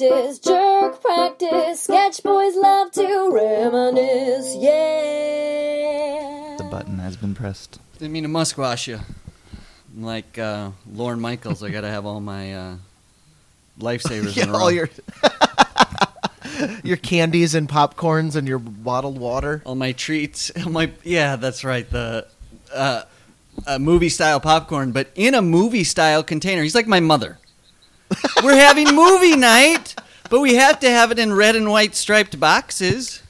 practice, jerk practice. Sketch boys love to reminisce, yeah. The button has been pressed. Didn't mean to musquash you. I'm Like uh, Lorne Michaels, I gotta have all my uh, lifesavers in Yeah, a row. all your your candies and popcorns and your bottled water. all my treats. All my yeah, that's right. The uh, uh, movie style popcorn, but in a movie style container. He's like my mother. We're having movie night, but we have to have it in red and white striped boxes.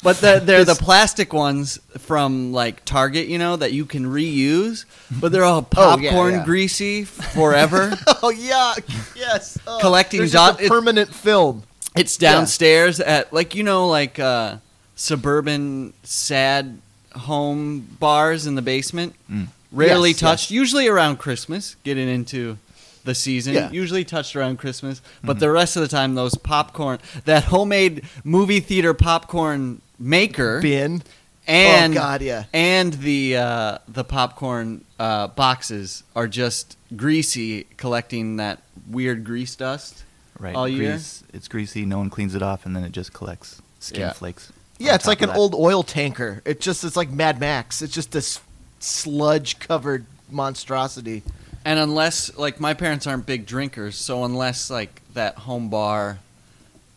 But the, they're the plastic ones from like Target, you know, that you can reuse. But they're all Oh, yeah, popcorn yeah. greasy forever. Oh yeah, yes. Oh, Collecting there's dot- just a permanent film. It's downstairs at like you know like uh, suburban sad home bars in the basement. Mm. Rarely Yes, touched. Usually around Christmas, getting into the season. Yeah. Usually touched around Christmas, but the rest of the time, those popcorn, that homemade movie theater popcorn maker, Bin. and oh God, yeah. and the uh, the popcorn uh, boxes are just greasy, collecting that weird grease dust. Right. All year? grease, It's greasy. No one cleans it off, and then it just collects skin Yeah. flakes. Yeah, it's like an that. old oil tanker. It just it's like Mad Max. It's just this sludge covered monstrosity. And unless like my parents aren't big drinkers, so unless like that home bar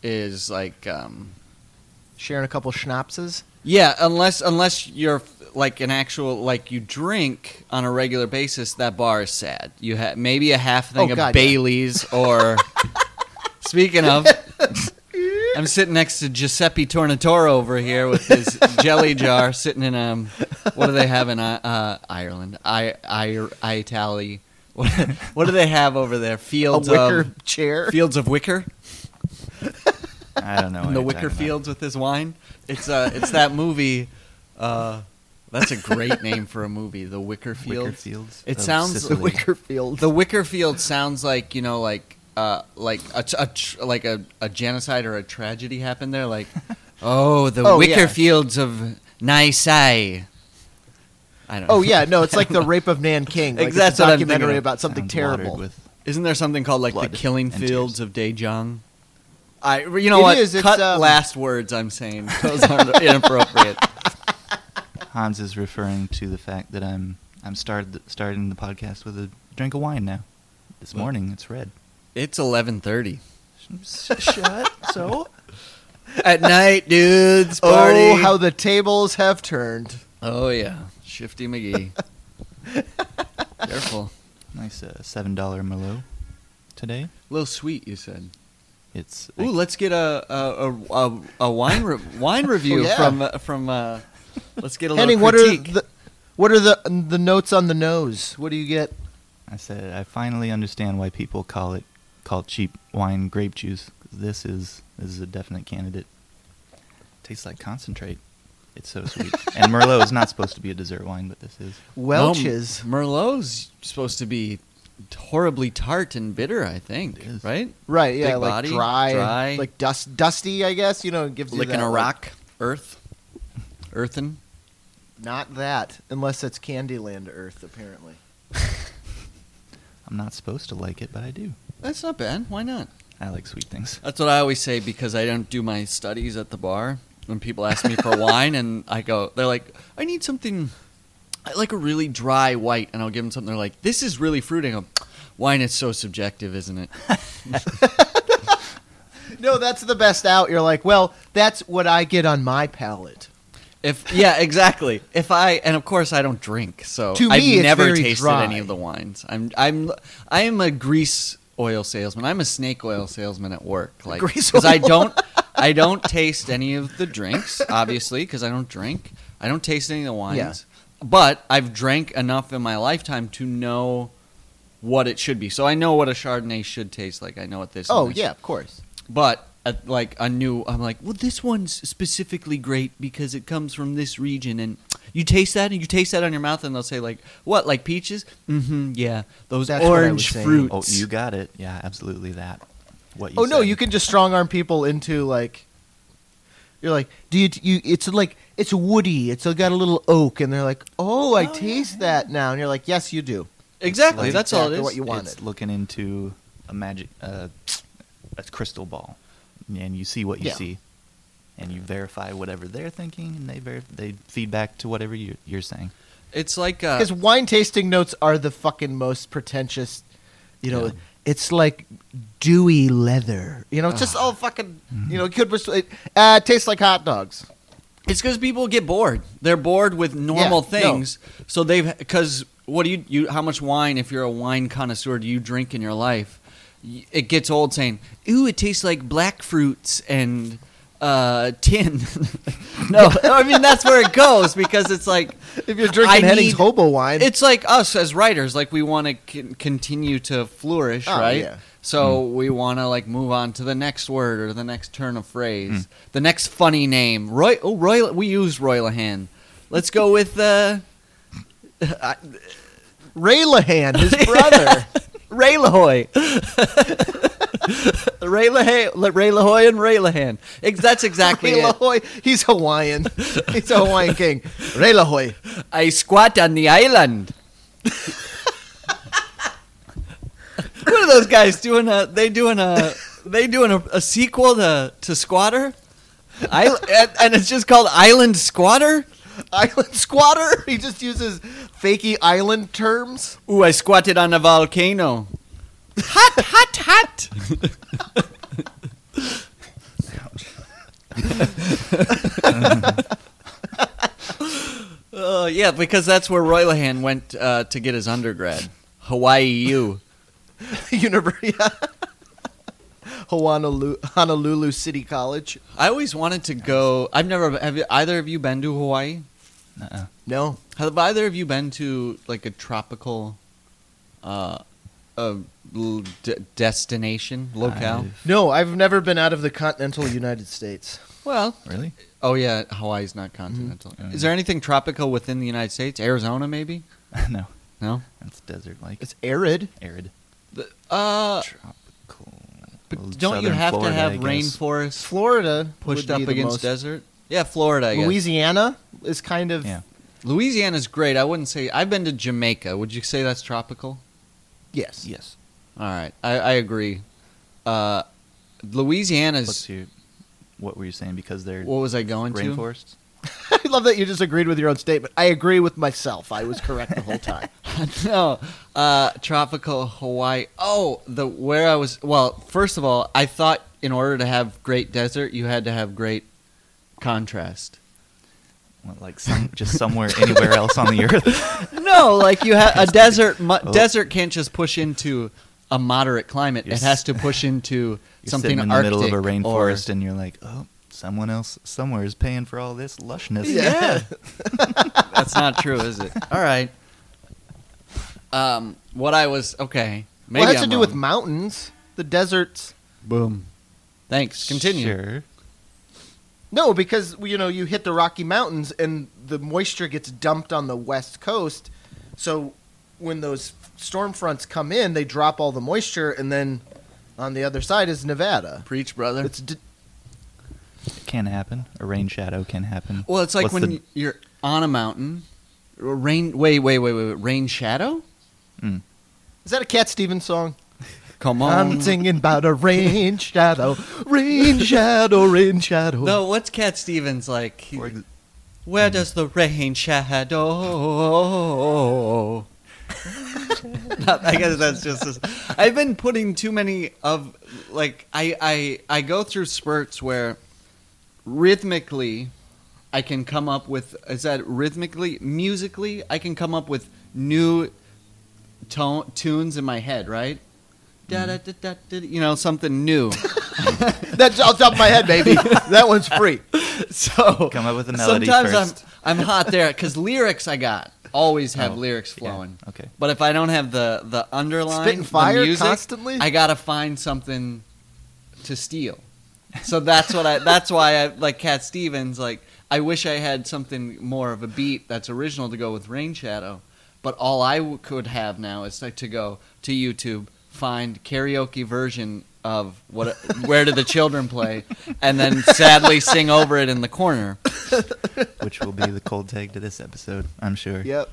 is like um Sharing a couple schnapses. yeah, unless unless you're like an actual like you drink on a regular basis, that bar is sad. You have maybe a half thing Oh, of God, yeah. Bailey's or speaking of I'm sitting next to Giuseppe Tornatore over here with his jelly jar, sitting in um, what do they have in uh, uh, Ireland? I I I Italy. What, what do they have over there? A Fields wicker of chair. fields of wicker. I don't know. in the wicker talking about. fields with his wine. It's uh, it's that movie. Uh, that's a great name for a movie, The Wicker Fields. Wicker fields. It of sounds- the wicker Fields. The Wicker Field sounds like you know, like uh, like a, a tr- like a, a genocide or a tragedy happened there. Like, oh, the Oh, Wicker yeah. Fields of Nisei. I don't. know. Oh yeah, no, it's like the rape of Nanking. Like That's it's a what I'm thinking documentary about something terrible. With Isn't there something called like the Killing Fields tears. of Daejeon? I, you know It what? is, Cut um, last words. I'm saying those aren't inappropriate. Hans is referring to the fact that I'm I'm started starting the podcast with a drink of wine now. This Well- morning it's red. It's 11:30 Shut. So at night, dudes. Party. Oh, how the tables have turned. Oh yeah, Shifty McGee. Careful. nice uh, seven dollar Merlot today. A little sweet, you said. It's Ooh, let's get a a, a, a, a wine re- wine review Oh, yeah. from uh, from. Uh, let's get a little Henning, what are the what are the the notes on the nose? What do you get? I said I finally understand why people call it call cheap wine grape juice. This is this is a definite candidate. Tastes like concentrate. It's so sweet. and Merlot is not supposed to be a dessert wine, but this is. Welch's. No, Merlot's supposed to be horribly tart and bitter. I think, It is. right? right, yeah, Big like body, dry, dry. like dust, dusty. I guess you know, it gives you Licking that, a like- rock, earth, earthen. Not that, unless it's Candyland Earth, apparently. I'm not supposed to like it, but I do. That's not bad. Why not? I like sweet things. That's what I always say because I don't do my studies at the bar. When people ask me for wine, and I go, they're like, "I need something, I like a really dry white," and I'll give them something. They're like, "This is really fruity." I go, Wine is so subjective, isn't it? No, that's the best out. You're like, well, that's what I get on my palate. If yeah, exactly. If I and of course I don't drink, so To I've me, it's never very tasted dry. any of the wines. I'm I'm I am a grease oil salesman. I'm a snake oil salesman at work. Like Grease because I don't I don't taste any of the drinks, obviously, because I don't drink. I don't taste any of the wines. Yeah. But I've drank enough in my lifetime to know what it should be. So I know what a Chardonnay should taste like. I know what this. Oh and this yeah, of course. but at like a new, I'm like, well, this one's specifically great because it comes from this region, and you taste that, and you taste that on your mouth, and they'll say like, what, like peaches? Mm-hmm. Yeah, those That's what I orange fruits. Oh, you got it. Yeah, absolutely that. What you Oh no, you can just strong arm people into like. You're like, do you? You? It's like it's woody. It's got a little oak, and they're like, oh, I taste that now, and you're like, yes, you do. exactly. like that's all it exactly is. what you It's looking into a magic, uh, a crystal ball, and you see what you Yeah. see, and you verify whatever they're thinking, and they ver- they feed back to whatever you, you're saying. It's like uh, Because wine tasting notes are the fucking most pretentious. You know, Yeah. It's like dewy leather. You know, it's just all fucking. You know, it could it, uh, it tastes like hot dogs. It's because people get bored. They're bored with normal Yeah, no. things. So they've because what do you you how much wine if you're a wine connoisseur do you drink in your life? Y- It gets old saying, "Ooh, it tastes like black fruits and uh, tin." no, I mean that's where it goes because it's like If you're drinking I Henning's need- hobo wine, it's like us as writers. Like we want to c- continue to flourish, Oh, right? yeah. So we want to like move on to the next word or the next turn of phrase, Mm. the next funny name. Roy, oh Roy, we use Roy Lahan. Let's go with uh, I- Ray Lahan, his brother. Ray Lahoy. Ray Lahoy, Ray Lahoy, and Ray Lahan. That's exactly Ray it. Lahoy, he's Hawaiian. He's a Hawaiian king. Ray Lahoy. I squat on the island. what are those guys doing? A they doing a they doing a, a sequel to to Squatter? I, and, and it's just called Island Squatter. Island squatter. He just uses fakey island terms. Ooh, I squatted on a volcano. Hot, hot, hot. Uh, yeah, because that's where Roy Lahan went uh, to get his undergrad. Hawaii U. University. Honolulu, Honolulu City College. I always wanted to go. I've never. Have you, either of you been to Hawaii? Uh-uh. No. Have either of you been to like a tropical, uh, uh, l- d- destination locale? I've- No, I've never been out of the continental United States. Well, Really? oh yeah, Hawaii's not continental. Mhm. Is there anything tropical within the United States? Arizona, maybe? no, No. it's desert like. It's arid. arid. The- uh, Tropical. but Well, don't you southern have Florida, to have I guess. rainforests Florida pushed would up be the against most- desert? Yeah, Florida. I guess. Louisiana is kind of Yeah. Louisiana's great. I wouldn't say. I've been to Jamaica. Would you say that's tropical? yes. Yes. All right, I, I agree. Uh, Louisiana's. What's your, what were you saying? Because they're what was I going to? rainforests. I love that you just agreed with your own statement. I agree with myself. I was correct the whole time. no, uh, tropical Hawaii. Oh, the where I was. Well, first of all, I thought in order to have great desert, you had to have great contrast. What, like some, just somewhere anywhere else on the earth. No, like you have a desert. Mu- Oh. Desert can't just push into a moderate climate. You're it has to push into You're something in the Arctic middle of a or- rainforest, and you're like, oh, someone else somewhere is paying for all this lushness. Yeah. That's not true, is it? All right. Um, what I was okay. Maybe well, it has I'm to do with mountains. The deserts. boom. Thanks. Continue. Sure. No, because you know you hit the Rocky Mountains and the moisture gets dumped on the west coast. So when those storm fronts come in, they drop all the moisture, and then on the other side is Nevada. Preach, brother. It's d- It can happen. A rain shadow can happen. well, it's like What's when the- you're on a mountain. Rain. Wait, wait, wait, wait. wait. Rain shadow. Mm. is that a Cat Stevens song? Come on. I'm singing about a rain shadow, rain shadow, rain shadow. No, what's Cat Stevens like? He- Where does the rain shadow? I guess that's just. This. I've been putting too many of like I I I go through spurts where rhythmically I can come up with is that rhythmically musically I can come up with new tone tunes in my head right. Da, da, da, da, da, you know something new. That's off the top of my head, baby. that one's free. so Come up with a melody sometimes first. I'm I'm hot there because lyrics I got always have Oh, lyrics yeah, flowing. Okay. But if I don't have the the underline, Spitting the fire music, constantly? I gotta find something to steal. So that's what I. That's why I like Cat Stevens. Like I wish I had something more of a beat that's original to go with Rain Shadow. But all I w- could have now is like to go to YouTube, find karaoke version of what Where do the Children Play, and then sadly sing over it in the corner. Which will be the cold take to this episode, I'm sure. Yep.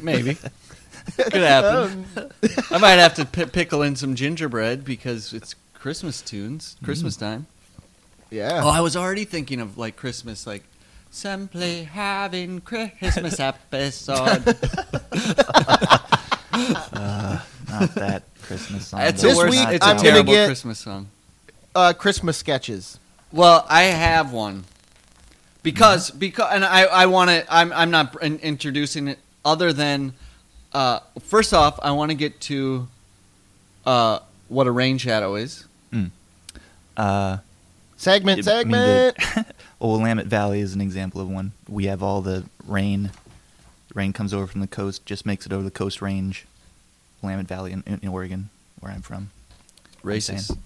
Maybe. Could happen. I might have to p- pickle in some gingerbread because it's Christmas tunes, Christmas time. Yeah. Oh, I was already thinking of like Christmas, like simply having Christmas episode. Uh, not that Christmas song. It's though. a This worst. week, it's I'm a gonna terrible get- Christmas song. Uh, Christmas sketches. Well, I have one because because and I I want to. I'm I'm not in, introducing it other than uh, first off, I want to get to uh, what a rain shadow is. Uh, Segment, I mean, the- segment. Old Willamette Valley is an example of one. We have all the rain. Rain comes over from the coast, just makes it over the coast range. Willamette Valley in, in Oregon, where I'm from. I'm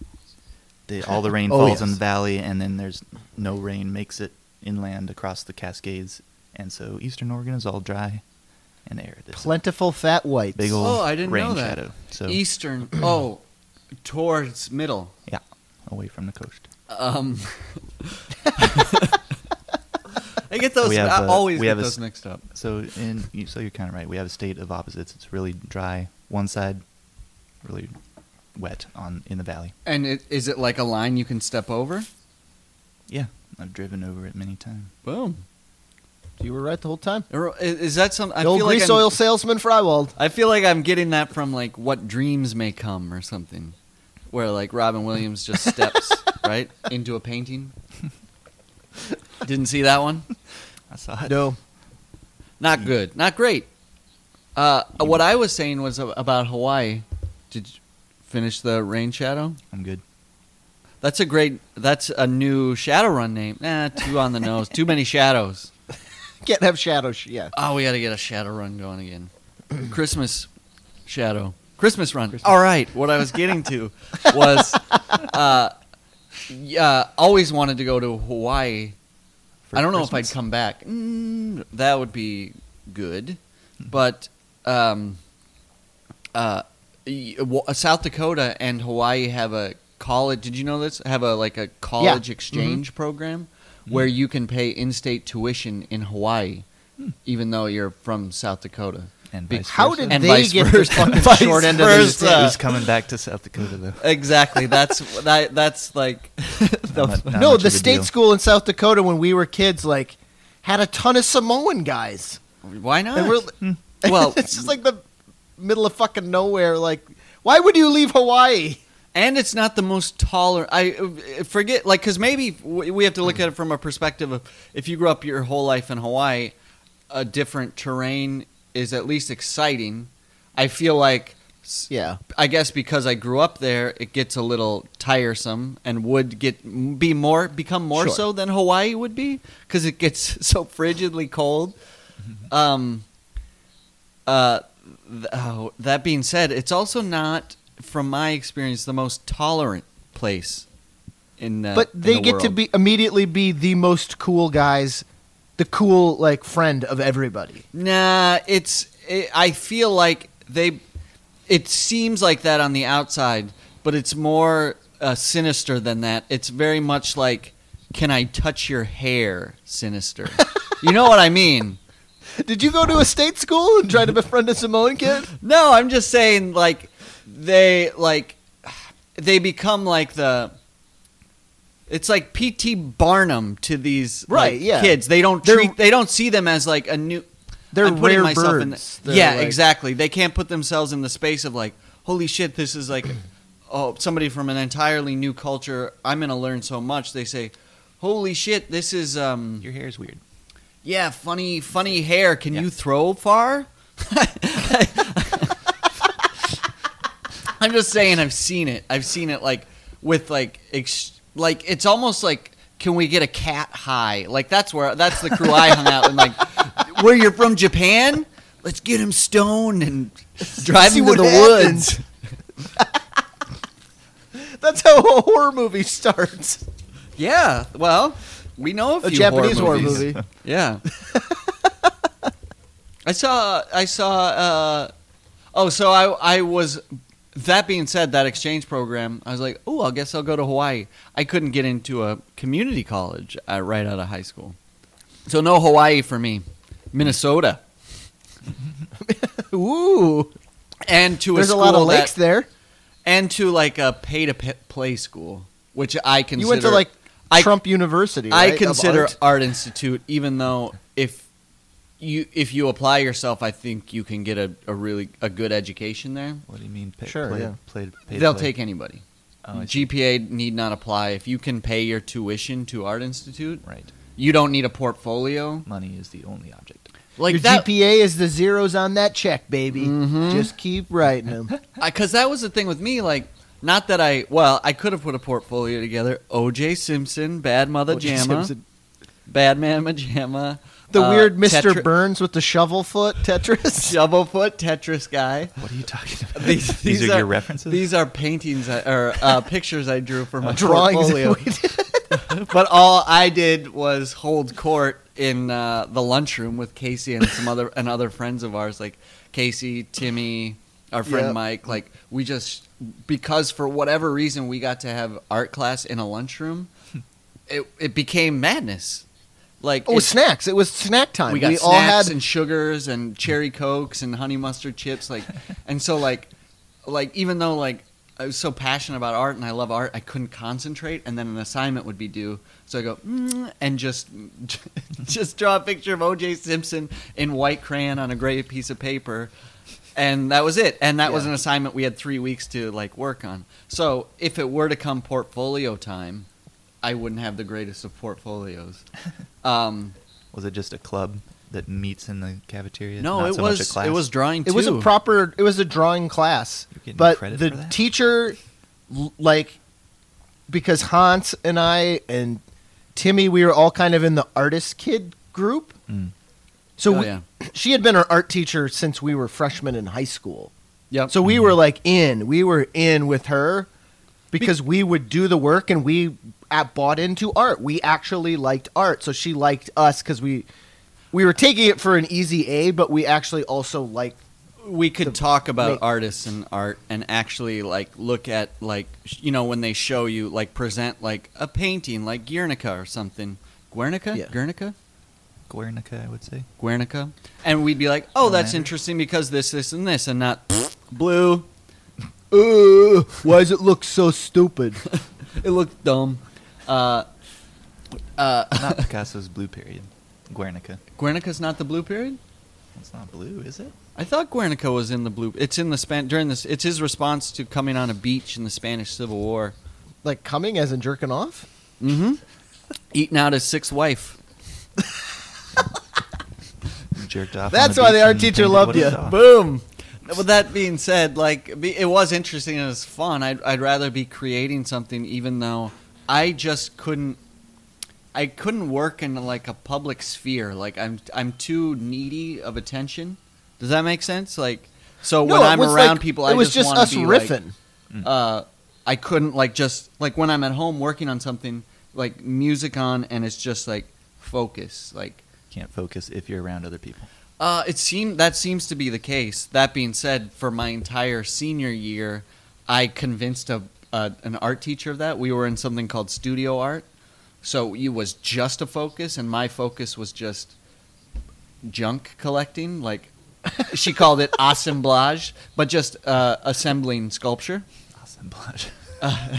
The, all the rain Oh, falls in the valley, and then there's no rain makes it inland across the Cascades, and so Eastern Oregon is all dry and arid. It's Plentiful fat whites. big old Oh, I didn't rain know that. shadow. So Eastern. Oh, towards middle. yeah, away from the coast. Um, I get those. We have, I always we get have a those s- mixed up. So in you- so you're kind of right. We have a state of opposites. It's really dry one side, really wet on in the valley. And it, is it like a line you can step over? Yeah, I've driven over it many times. Boom. You were right the whole time. Or Is, is that some? I the old feel like grease I'm- oil salesman Freiwald. I feel like I'm getting that from like what dreams may come or something, where like Robin Williams just steps right into a painting. Didn't see that one. I saw it. No. Not good. Not great. Uh, what I was saying was about Hawaii. Did you finish the Rain Shadow? I'm good. That's a great. That's a new Shadowrun name. Nah, too on the nose. Too many shadows. Can't have shadows. Sh- yeah. Oh, we got to get a Shadowrun going again. Christmas Shadow. Christmas Run. All right. What I was getting to was, uh, yeah, always wanted to go to Hawaii. For I don't know if I'd come back. Mm, that would be good, but um, uh, uh, South Dakota and Hawaii have a college. Did you know this? Have a like a college mm-hmm. exchange program mm. where you can pay in-state tuition in Hawaii, hmm. even though you're from South Dakota. And Be- vice How versa. did And they get versa. this fucking short end of the versa. Who's coming back to South Dakota though? Exactly. That's that. That's like the, Not- not no, the state deal. school in South Dakota when we were kids, like, had a ton of Samoan guys. why not? Well- it's just like the middle of fucking nowhere. Like, why would you leave Hawaii? and it's not the most tolerant. I forget, like, because maybe we have to look at it from a perspective of if you grew up your whole life in Hawaii, a different terrain is at least exciting. I feel like, Yeah. I guess because I grew up there, it gets a little tiresome and would get be more become more Sure. so than Hawaii would be because it gets so frigidly cold. Um. Uh, th- oh, that being said, it's also not, from my experience, the most tolerant place in. Uh, But they the get to be immediately be the most cool guys, the cool like friend of everybody. Nah, it's. It, I feel like they. It seems like that on the outside, but it's more uh, sinister than that. It's very much like, "Can I touch your hair?" Sinister. you know what I mean? Did you go to a state school and try to befriend a Samoan kid? No, I'm just saying like they like they become like the it's like PT Barnum to these Right, like, yeah. kids. They don't They're- treat they don't see them as like a new They're I'm putting rare myself in the, They're yeah, like- exactly. They can't put themselves in the space of like, holy shit, this is like, oh, somebody from an entirely new culture. I'm gonna learn so much. They say, holy shit, this is um, Your hair is weird. Yeah, funny, funny hair. Can Yeah. you throw far? I'm just saying, I've seen it. I've seen it like with like ex- like it's almost like can we get a cat high? Like that's where that's the crew I hung out and like where you're from Japan. Let's get him stoned and drive him to the happens. woods. That's how a horror movie starts. Yeah, well, we know a, A few Japanese horror, movies. movie. Yeah. I saw. I saw. Uh, oh, so I. I was. That being said, that exchange program, I was like, oh, I guess I'll go to Hawaii. I couldn't get into a community college uh, right out of high school, so no Hawaii for me. Minnesota Ooh, and to a there's a a lot of that- lakes there. and to like a pay to play school, which I consider. You went to like I- Trump University. I right, of consider art? art. Institute, even though if you if you apply yourself, I think you can get a, a really a good education there. What do you mean? Pay, Sure, play, yeah. play, pay They'll play? take anybody. Oh, GPA need not apply if you can pay your tuition to Art Institute. Right. You don't need a portfolio Money is the only object. like Your that. GPA is the zeros on that check, baby. Mhm. Just keep writing them. because that was the thing with me. Like, not that I well, I could have put a portfolio together. O.J. Simpson, Bad Mother O.J. Jamma, Simpson. Bad Man Majama, The uh, weird Mr. Tetri- Burns with the shovel foot Tetris. shovel foot Tetris guy. What are you talking about? These, These, are, your references. These are paintings I, or uh, pictures I drew for my Drawings. portfolio. we did. but all I did was hold court in uh, the lunchroom with Casey and some other and other friends of ours, like Casey, Timmy, our friend Yep. Mike. Like we just because for whatever reason we got to have art class in a lunchroom. it it became madness. Like Oh, it- snacks. It was snack time. we got all snacks had and sugars and cherry cokes and honey mustard chips like and so like like even though like I was so passionate about art and I love art I couldn't concentrate and then an assignment would be due so I go mm, and just just draw a picture of OJ Simpson in white crayon on a gray piece of paper and that was it and that was an assignment we had 3 weeks to like work on so if it were to come portfolio time I wouldn't have the greatest of portfolios um was it just a club that meets in the cafeteria? no, Not it so much a was class? it was drawing. It was a proper. It was a drawing class, You're but credit the for that? teacher, like, because Hans and I and Timmy, we were all kind of in the artist kid group. Mm. So Oh, we- yeah. She had been our art teacher since we were freshmen in high school. Yep. So we were like in. We were in with her because we would do the work and we bought into art. We actually liked art, so she liked us because we we were taking it for an easy A, but we actually also liked. we could the- talk about make- artists and art and actually like look at like you know when they show you like present like a painting like Guernica or something. Guernica? Yeah. Guernica? Guernica, I would say. Guernica? And we'd be like, "Oh, that's matter. interesting because this this and this and not blue. Uh, why does it look so stupid? It looked dumb." Uh uh Not Picasso's blue period. Guernica. Guernica's not the blue period? It's not blue, is it? I thought Guernica was in the blue. It's in the span during this. It's his response to coming on a beach in the Spanish Civil War. like coming as in jerking off? Mm-hmm. Eating out his sixth wife. Jerked off. That's the why the art teacher loved you. Boom. With that being said, like be- it was interesting and it was fun. I'd, I'd rather be creating something, even though I just couldn't. I couldn't work in like a public sphere. Like I'm, I'm too needy of attention. Does that make sense? Like, so when No, it I'm around like- people, it I was just, just us to be like, riffing. uh, I couldn't like just like when I'm at home working on something like music on and it's just like focus like Can't focus if you're around other people. uh, it seemed that seems to be the case. That being said, for my entire senior year, I convinced a, a an art teacher of that. We were in something called studio art, so it was just a focus, and my focus was just junk collecting. Like she called it assemblage, but just uh, assembling sculpture. Assemblage. Uh,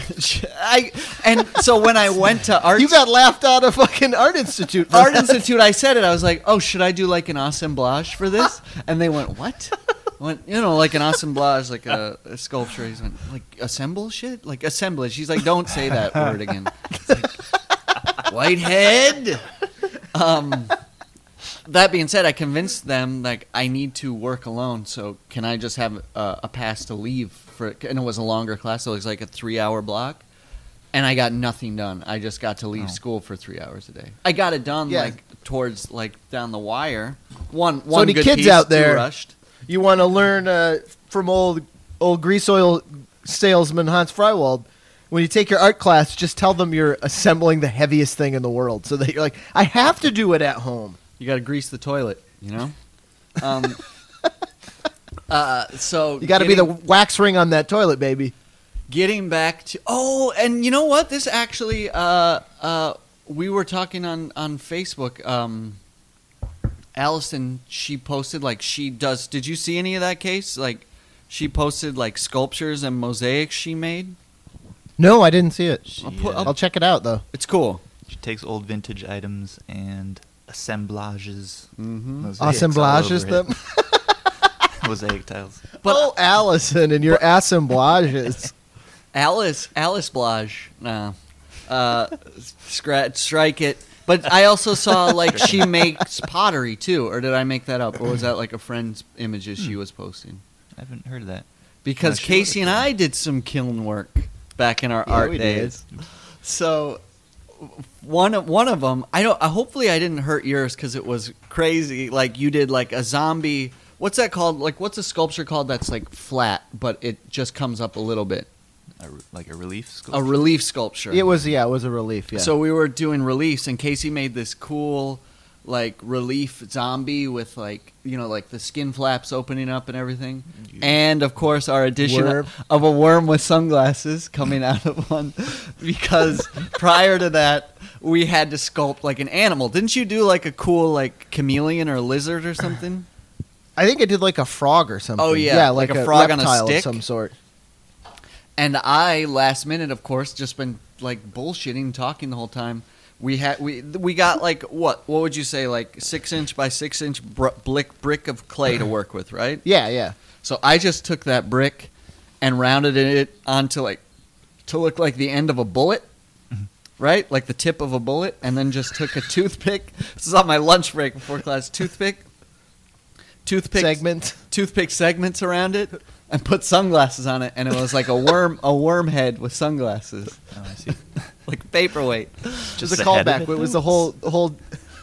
I and so when I went to art You got laughed out of fucking art institute. for Art that. Institute, I said it. I was like, "Oh, should I do like an assemblage for this?" And they went, "What?" I went, you know, like an assemblage, like a, a sculpture. He's went, like assemble shit, like assemblage. He's like, "Don't say that word again." Like, Whitehead. Um, that being said, I convinced them like I need to work alone. So can I just have a, a pass to leave for? And it was a longer class, so it was like a three-hour block. And I got nothing done. I just got to leave Oh. school for three hours a day. I got it done Yeah. like towards like down the wire. One one any good kids piece, out two there- rushed. You want to learn uh, from old old grease oil salesman Hans Freiwald. When you take your art class, just tell them you're assembling the heaviest thing in the world, so that you're like, I have to do it at home. You got to grease the toilet, you know. Um, uh, so You got to be the getting- wax ring on that toilet, baby. getting back to oh and you know what this actually uh uh we were talking on on facebook um allison she posted like she does did you see any of that case like She posted like sculptures and mosaics she made. No, I didn't see it. She, I'll put- uh, I'll check it out though. It's cool. she takes old vintage items and assemblages, Mm-hmm. mosaics all Assemblages it. them. mosaic tiles. But- oh, Allison and your assemblages. Alice, Alice Blage. No. Uh, scratch, strike it. But I also saw like she makes pottery too, or did I make that up, or was that like a friend's images she was posting? I haven't heard of that. Because No, she Casey and I did some kiln work back in our Yeah, art we did. days. So one of one of them, I don't. Uh, hopefully, I didn't hurt yours because it was crazy. Like you did like a zombie. What's that called? Like what's a sculpture called that's like flat, but it just comes up a little bit. A, re- like a relief sculpture. A relief sculpture. it was yeah, it was a relief. Yeah. So we were doing reliefs, and Casey made this cool, like relief zombie with like you know like the skin flaps opening up and everything, You- and of course our addition Worm. of a worm with sunglasses coming out of one, because prior to that we had to sculpt like an animal. Didn't you do like a cool like chameleon or lizard or something? I think I did like a frog or something. Oh, yeah, yeah, like like, a frog on a stick? of some sort. And I last minute, of course, just been like bullshitting, talking the whole time. We had we we got like what what would you say like six inch by six inch br- brick brick of clay to work with, right? Yeah, yeah. So I just took that brick and rounded it onto like to look like the end of a bullet, mm-hmm. right? Like the tip of a bullet, and then just took a toothpick. This is on my lunch break before class. Toothpick, toothpick Segment. toothpick segments around it and put sunglasses on it and it was like a worm a worm head with sunglasses. Oh, I see. like paperweight. Just Just a the head of callback. it, It was the whole whole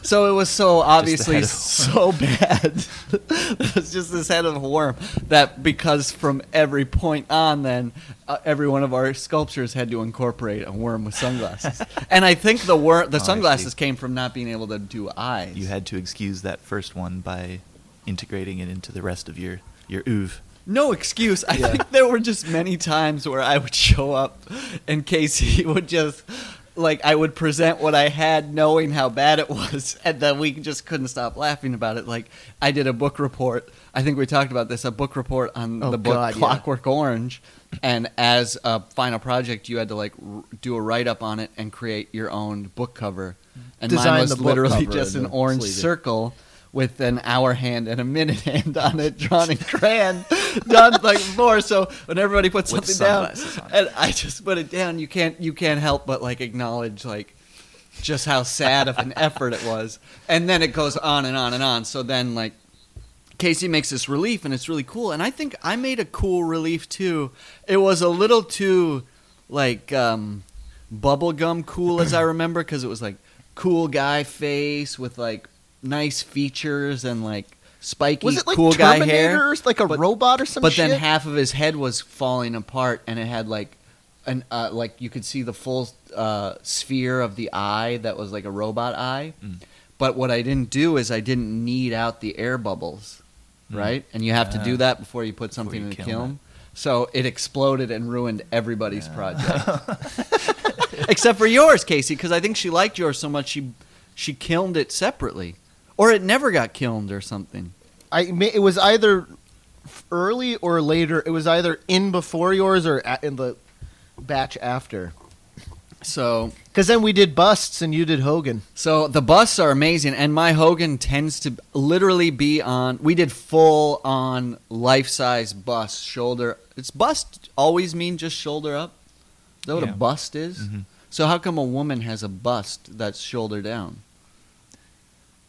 so it was so obviously so bad. It was just this head of a worm that because from every point on then uh, every one of our sculptures had to incorporate a worm with sunglasses. And i think the worm the Oh, sunglasses came from not being able to do eyes. You had to excuse that first one by integrating it into the rest of your your oeuvre. No excuse. I Yeah. think there were just many times where I would show up and Casey would just like I would present what I had knowing how bad it was and then we just couldn't stop laughing about it. Like I did a book report. I think we talked about this, a book report on Oh, the book God, yeah. Clockwork Orange and as a final project you had to like r- do a write up on it and create your own book cover. And mine was literally just an orange circle with an hour hand and a minute hand on it drawn in crayon done like before so when everybody puts something down and i just put it down you can't you can't help but like acknowledge like just how sad of an effort it was. And then it goes on and on and on. So then like casey makes this relief and it's really cool. And i think i made a cool relief too. It was a little too like um bubblegum cool as i remember because it was like cool guy face with like nice features and like spiky was it like cool guy hair or like a But- robot or some but shit? then half of his head was falling apart and it had like an uh, like you could see the full uh, sphere of the eye that was like a robot eye Mm. but what i didn't do is i didn't knead out the air bubbles Mm. right and you have to do that before you put something you in the kiln kiln so it exploded and ruined everybody's Yeah. project except for yours casey because i think she liked yours so much she she kilned it separately or it never got kilned or something I it was either early or later. It was either in before yours or a- in the batch after. so Because then we did busts and you did Hogan. So the busts are amazing, and my Hogan tends to literally be on. We did full on life size bust, shoulder. It's bust always mean just shoulder up. Is that what Yeah. a bust is? Mhm. So how come a woman has a bust that's shoulder down?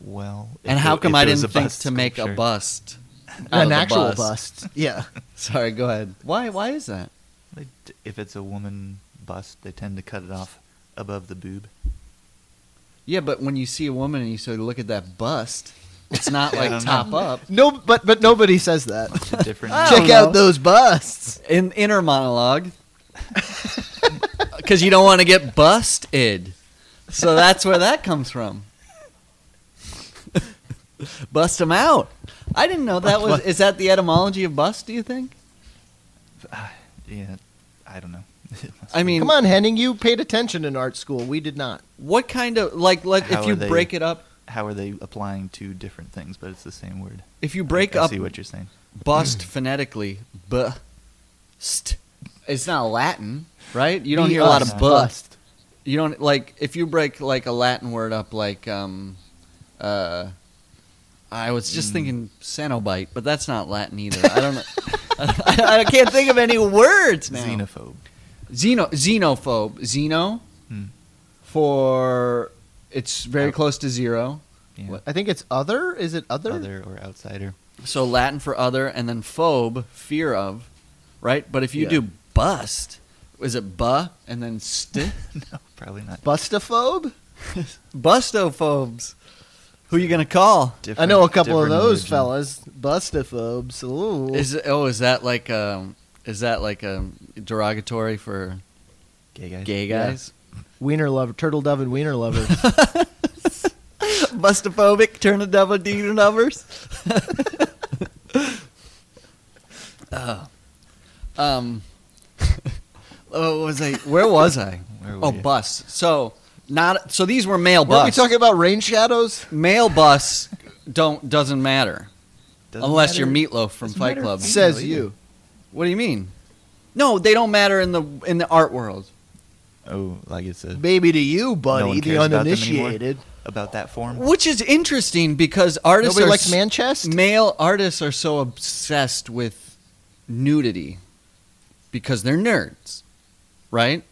Well, if and how it- come if I didn't think to make a bust? An actual bust? bust. Yeah. Sorry, go ahead. Why? Why is that? If it's a woman bust, they tend to cut it off above the boob. Yeah, but when you see a woman and you say, "Look at that bust," it's not like top know. up. No, but but nobody says that. Different. Check don't out know. those busts. in inner monologue because you don't want to get busted. So that's where that comes from. Bust them out. I didn't know that was. Is that the etymology of bust? Do you think? yeah, I don't know. I mean, Come on, Henning, you paid attention in art school. We did not. what kind of like like How if you they- break it up? How are they applying two different things, but it's the same word? If you break I up, see what you're saying. bust phonetically, bust. It's not Latin, right? You don't Be hear a lot of bust. You don't like if you break like a Latin word up, like um, uh, I was just Mm. thinking Cenobite, but that's not Latin either. I don't know. I, I can't think of any words now. Xenophobe. Xeno, xenophobe, xeno Hmm. for it's very close to zero. Yeah. What? I think it's other. Is it other? Other or outsider. So Latin for other, and then phobe, fear of, right? But if you Yeah. do bust, is it bu and then st? no, probably not. Bustophobe? Bustophobes. Who you gonna call? I know a couple of those religion. fellas. Bustophobes. Ooh. Is oh, is that like um, is that like um, derogatory for Gay guys. gay Yeah. guys? wiener lover, turtle dove, and wiener lovers. Bustaphobic, turn the devil demon lovers. oh. Um. oh, was I? Where was I? Where Oh, you? bus. So not. So these were male Were we bus. talking about rain shadows? male bus don't doesn't matter Doesn't unless matter. you're Meatloaf from Doesn't Fight. Club. Says Says either. you. What do you mean? No, they don't matter in the in the art world. Oh, like it's a Maybe to you, buddy, one the cares about uninitiated. about that form. Which is interesting because artists Nobody are likes s- man chest. male artists are so obsessed with nudity because they're nerds, right?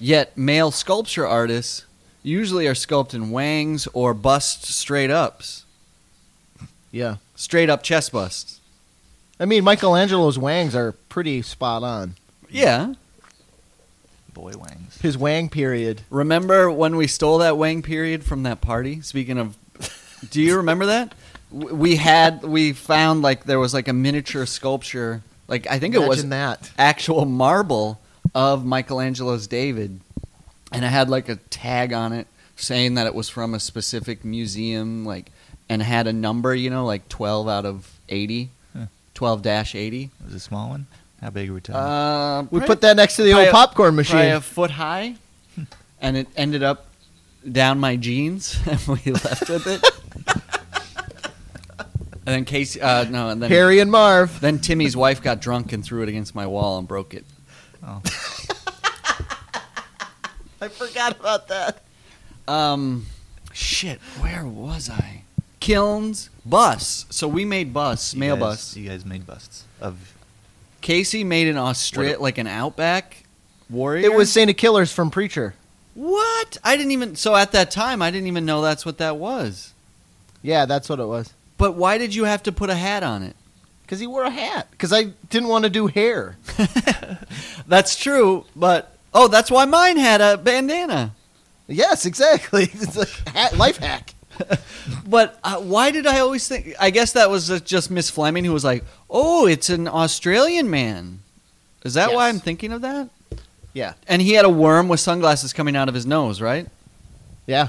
Yet male sculpture artists usually are sculpting wangs or bust straight ups, Yeah. straight up chest busts. I mean, Michelangelo's wangs are pretty spot on. Yeah. Boy wangs. His wang period. Remember when we stole that wang period from that party? Speaking of, do you remember that? We had we found like there was like a miniature sculpture, like I think it was Imagine that. actual marble of Michelangelo's David, and it had like a tag on it saying that it was from a specific museum, like and had a number, you know, like twelve out of eighty. 12 dash 80. Was it a small one? How big were we talking? Uh, We put that next to the old a- popcorn machine. a foot high, and it ended up down my jeans, and we left with it. and then Casey, uh, no, and then Harry and Marv. then Timmy's wife got drunk and threw it against my wall and broke it. oh, I forgot about that. Um, shit, where was I? Kilns bus. So we made bus, you mail guys- bus. You guys made busts of. Casey made an Australia, What- like an Outback warrior. It was Saint of Killers from Preacher. what? I didn't even. So at that time, I didn't even know that's what that was. Yeah, that's what it was. But why did you have to put a hat on it? Because he wore a hat. Because I didn't want to do hair. That's true, but oh, that's why mine had a bandana. Yes, exactly. It's a hat, life hack. But uh, why did I always think? I guess that was uh, just Miss Fleming who was like, "Oh, it's an Australian man." Is that why I'm thinking of that? Yeah, And he had a worm with sunglasses coming out of his nose, right? yeah.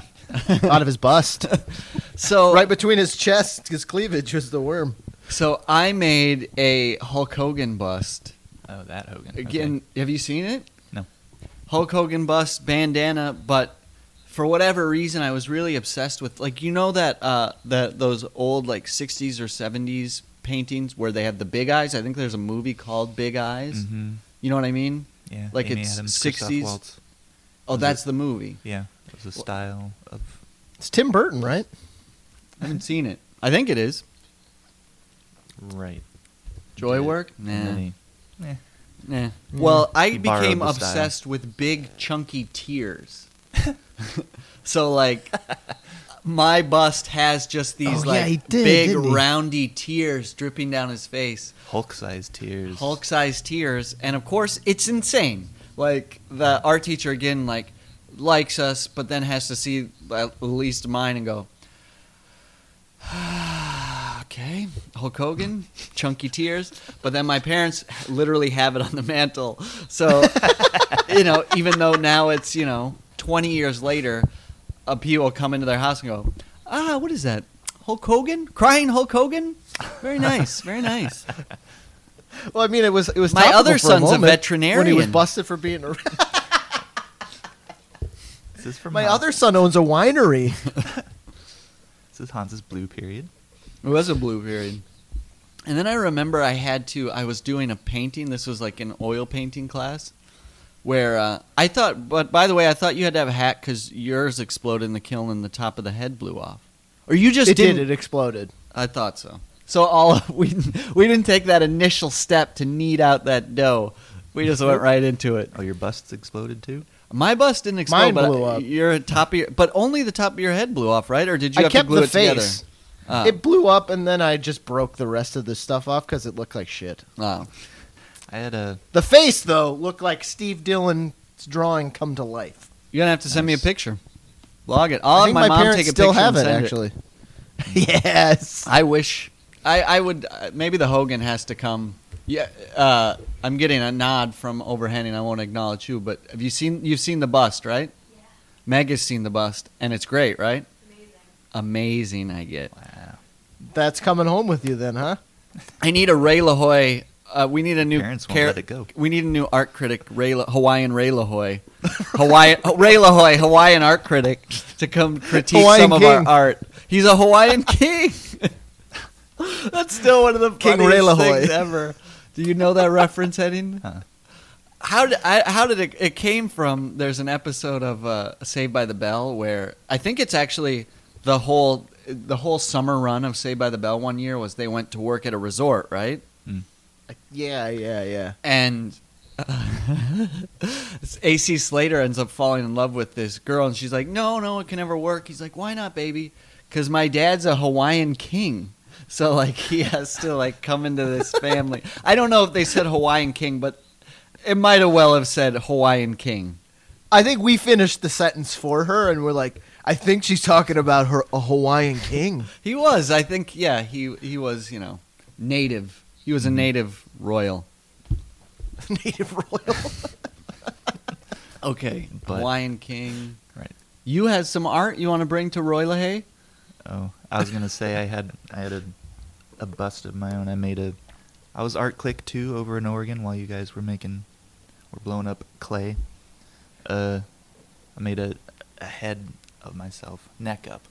Out of his bust, So right between his chest, his cleavage was the worm. So I made a Hulk Hogan bust. Oh, that Hogan. Okay. Again, have you seen it? No. Hulk Hogan bust bandana, but for whatever reason, I was really obsessed with like you know that uh, that those old like '60s or '70s paintings where they have the big eyes. I think there's a movie called Big Eyes. Mm-hmm. You know what I mean? Yeah. Like Amy it's Adams, 60s. Oh, Was that's the movie. Yeah. It was a style of. It's Tim Burton, right? I haven't seen it. I think it is. Right. Joy Did. work? Nah. then Nah. Yeah. Well, I He borrowed became the style. obsessed with big chunky tears. so like my bust has just these Oh, yeah, like he did, big didn't he? roundy tears dripping down his face. Hulk-sized tears. Hulk-sized tears and of course it's insane. Like the art teacher again like likes us but then has to see at least mine and go okay, Hulk Hogan, chunky tears. But then my parents literally have it on the mantle. So, you know, even though now it's, you know, 20 years later, a people come into their house and go, ah, what is that? Hulk Hogan? Crying Hulk Hogan? Very nice, very nice. Well, I mean, it was it was My other for son's a moment when he was busted for being. A, Is this from my Hans? other son owns a winery. This is Hans's blue period. It was a blue period. And then I remember I had to. I was doing a painting. This was like an oil painting class, where uh, I thought. But by the way, I thought you had to have a hat because yours exploded in the kiln and the top of the head blew off. Or you just it didn't. did. It exploded. I thought so. So all we we didn't take that initial step to knead out that dough. We just went right into it. Oh, your bust's exploded too. My bust didn't explode, Mine but blew up. your top of your, but only the top of your head blew off, right? Or did you I have kept to glue the it together? Face. Oh. It blew up, and then I just broke the rest of the stuff off because it looked like shit. Oh. I had a The face, though, looked like Steve Dillon's drawing come to life. You're gonna have to send me a picture. Log it. I'll I have think my, my, mom parents take a still picture have and it, send actually. yes. I wish. I I would. Uh, maybe the Hogan has to come. Yeah. Uh, I'm getting a nod from overhanding. I won't acknowledge you, but have you seen? You've seen the bust, right? Yeah. Meg has seen the bust, and it's great, right? Amazing. Amazing. I get. wow. That's coming home with you then, huh? I need a Ray LaHoy. Uh, we need a new. Parents won't char- let it go. We need a new art critic, Ray La- Hawaiian Ray LaHoy, Hawaiian Ray LaHoy, Hawaiian art critic, to come critique Hawaiian some of our art. He's a Hawaiian king. That's still one of the King funniest Ray LaHoy. things ever. Do you know that reference, Heading? Huh. How did I, how did it? It came from. There's an episode of uh, Saved by the Bell where I think it's actually the whole the whole summer run of Saved by the Bell one year was they went to work at a resort, right? Hmm. Uh, yeah, yeah, yeah. and uh, AC Slater ends up falling in love with this girl, and she's like, "No, no, it can never work." He's like, "Why not, baby?" Because my dad's a Hawaiian king, so like he has to like come into this family. I don't know if they said Hawaiian king, but it might have well have said Hawaiian king. I think we finished the sentence for her, and we're like, I think she's talking about her a Hawaiian king. He was, I think, yeah, he he was, you know, native. He was a native royal. Native royal. Okay, But- Hawaiian king. Right. You had some art you want to bring to Roy LaHaye? Oh, I was gonna say I had I had a a bust of my own. I made a I was art click too over in Oregon while you guys were making were blowing up clay. Uh, I made a a head of myself, neck up,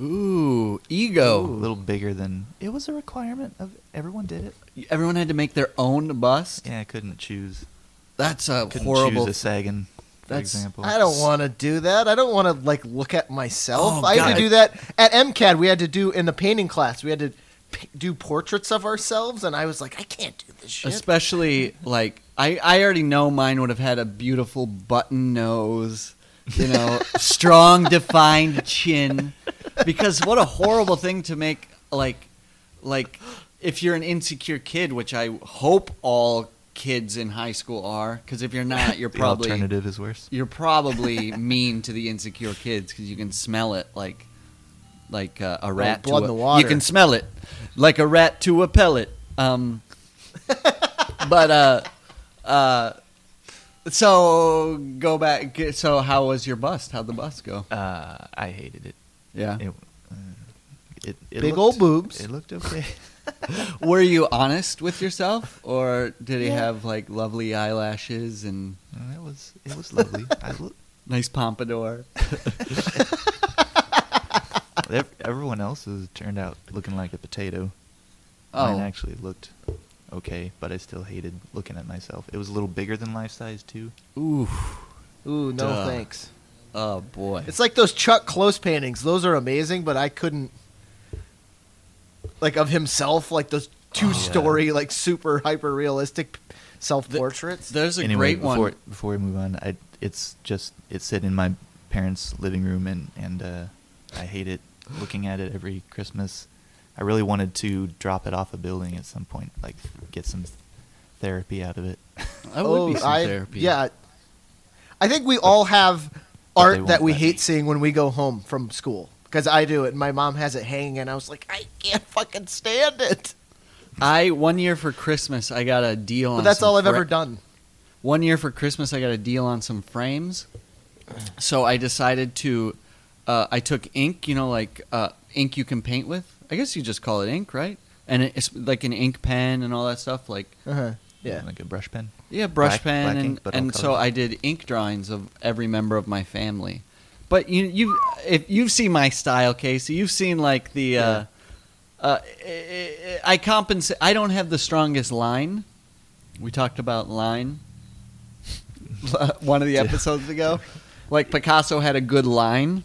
Ooh, ego. a little bigger than it was a requirement of everyone did it. Everyone had to make their own bust. Yeah, I couldn't choose. That's a Couldn't horrible. choose a Sagan, for That's- example. I don't want to do that. I don't want to like look at myself. Oh, I had to do that at MCAD. We had to do in the painting class. We had to p- do portraits of ourselves, and I was like, I can't do this shit. Especially like I, I already know mine would have had a beautiful button nose, you know, strong defined chin. Because what a horrible thing to make like like if you're an insecure kid, which I hope all kids in high school are, because if you're not, you're the probably alternative is worse. you're probably mean to the insecure kids because you can smell it like like uh, a rat blood to in the water. you can smell it like a rat to a pellet um but uh uh so go back so how was your bust how'd the bust go Uh, I hated it. yeah It, uh, it, it Big looked- old boobs. It looked okay. were you honest with yourself or did he Yeah. have like lovely eyelashes and it was it was lovely. I look, nice pompadour Everyone else has turned out looking like a potato. oh Mine actually looked okay, but I still hated looking at myself. It was a little bigger than life size too. ooh Ooh, no Duh. thanks. oh boy It's like those Chuck Close paintings. Those are amazing, but I couldn't like of himself, like those two story, like super hyper realistic self portraits. there's a anyway, great before one before we move on, I it's just it's sitting in my parents' living room and and uh, I hate it looking at it every Christmas. I really wanted to drop it off a building at some point, like get some therapy out of it. That would be some Oh, I- therapy. Yeah. I think we all have art that we hate me. seeing when we go home from school. Because I do it, and my mom has it hanging, and I was like, I can't fucking stand it. I one year for Christmas I got a deal on But that's some all I've fra- ever done. One year for Christmas I got a deal on some frames. So I decided to uh, I took ink, you know like uh, ink you can paint with. I guess you just call it ink, right? And it's like an ink pen and all that stuff like Uh-huh. Yeah. like a brush pen. yeah, brush Black- pen black and, ink, and so. I did ink drawings of every member of my family. But you you if you've seen my style, Casey, you've seen like the uh, Uh, I, I compensate. I don't have the strongest line. We talked about line one of the episodes ago. Like Picasso had a good line.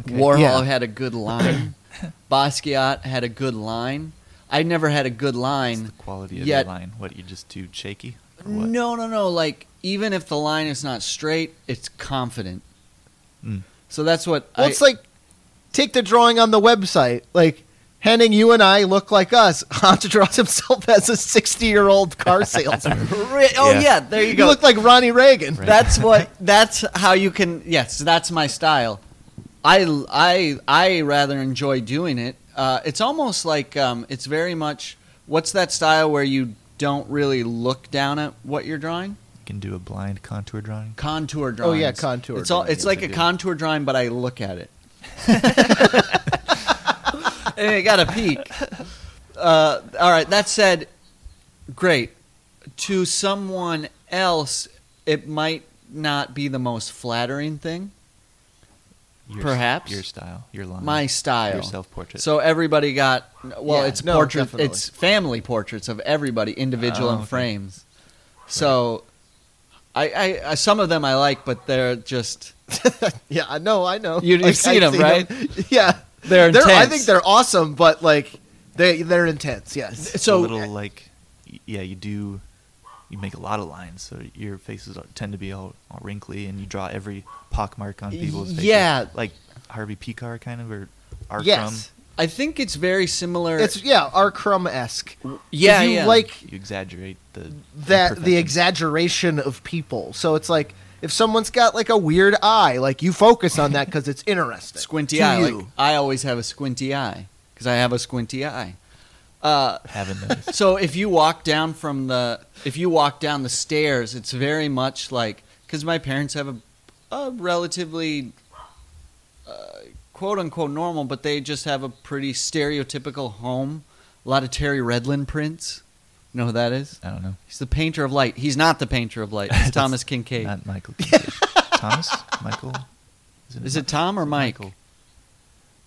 Okay. Warhol Yeah. had a good line. Basquiat had a good line. I never had a good What's line. the quality of Yet- your line? What you just too shaky? No, no, no. Like even if the line is not straight, it's confident. Mm. So that's what Well, I, it's like take the drawing on the website. Like Henning, you and I look like us. Hans draws himself as a sixty-year-old car salesman. Oh Yeah. yeah. there you you go. look like Ronnie Reagan. Right. That's what. That's how you can. Yes, that's my style. I I I rather enjoy doing it. Uh, it's almost like um, it's very much. What's that style where you don't really look down at what you're drawing? You can do a blind contour drawing. Contour drawing. Oh, yeah, contour It's all. drawing, It's yes, like I a do. contour drawing, but I look at it. and I got a peek. Uh, all right. That said, great. To someone else, it might not be the most flattering thing. Your, Perhaps. your style, your line, My style. your self-portrait. So everybody got well. Yeah, it's no, portrait. definitely. It's family portraits of everybody, individual Oh, in okay. frames. So, I, I, I some of them I like, but they're just yeah, I know, I know. You- you've Like, seen I've them, right? Yeah, they're they're. I think they're awesome, but like they they're intense. Yes. It's so- a little like, yeah, you do, you make a lot of lines, so your faces are, tend to be all, all wrinkly, and you draw every pockmark on people's faces. Yeah. like Harvey Pekar kind of, or R. Yes. I think it's very similar. It's yeah, R. Crumb esque. yeah, you yeah. like You exaggerate the that the exaggeration of people. So it's like if someone's got like a weird eye, like you focus on that because it's interesting. squinty to eye. You. Like, I always have a squinty eye because I have a squinty eye. Uh, haven't noticed. so if you walk down from the if you walk down the stairs it's very much like because my parents have a, a relatively uh, quote unquote normal but they just have a pretty stereotypical home a lot of terry redlin prints you know who that is I don't know. he's the painter of light he's not the painter of light it's thomas kinkade Not Michael. Kinkade. Thomas, Michael. is it tom or mike Michael?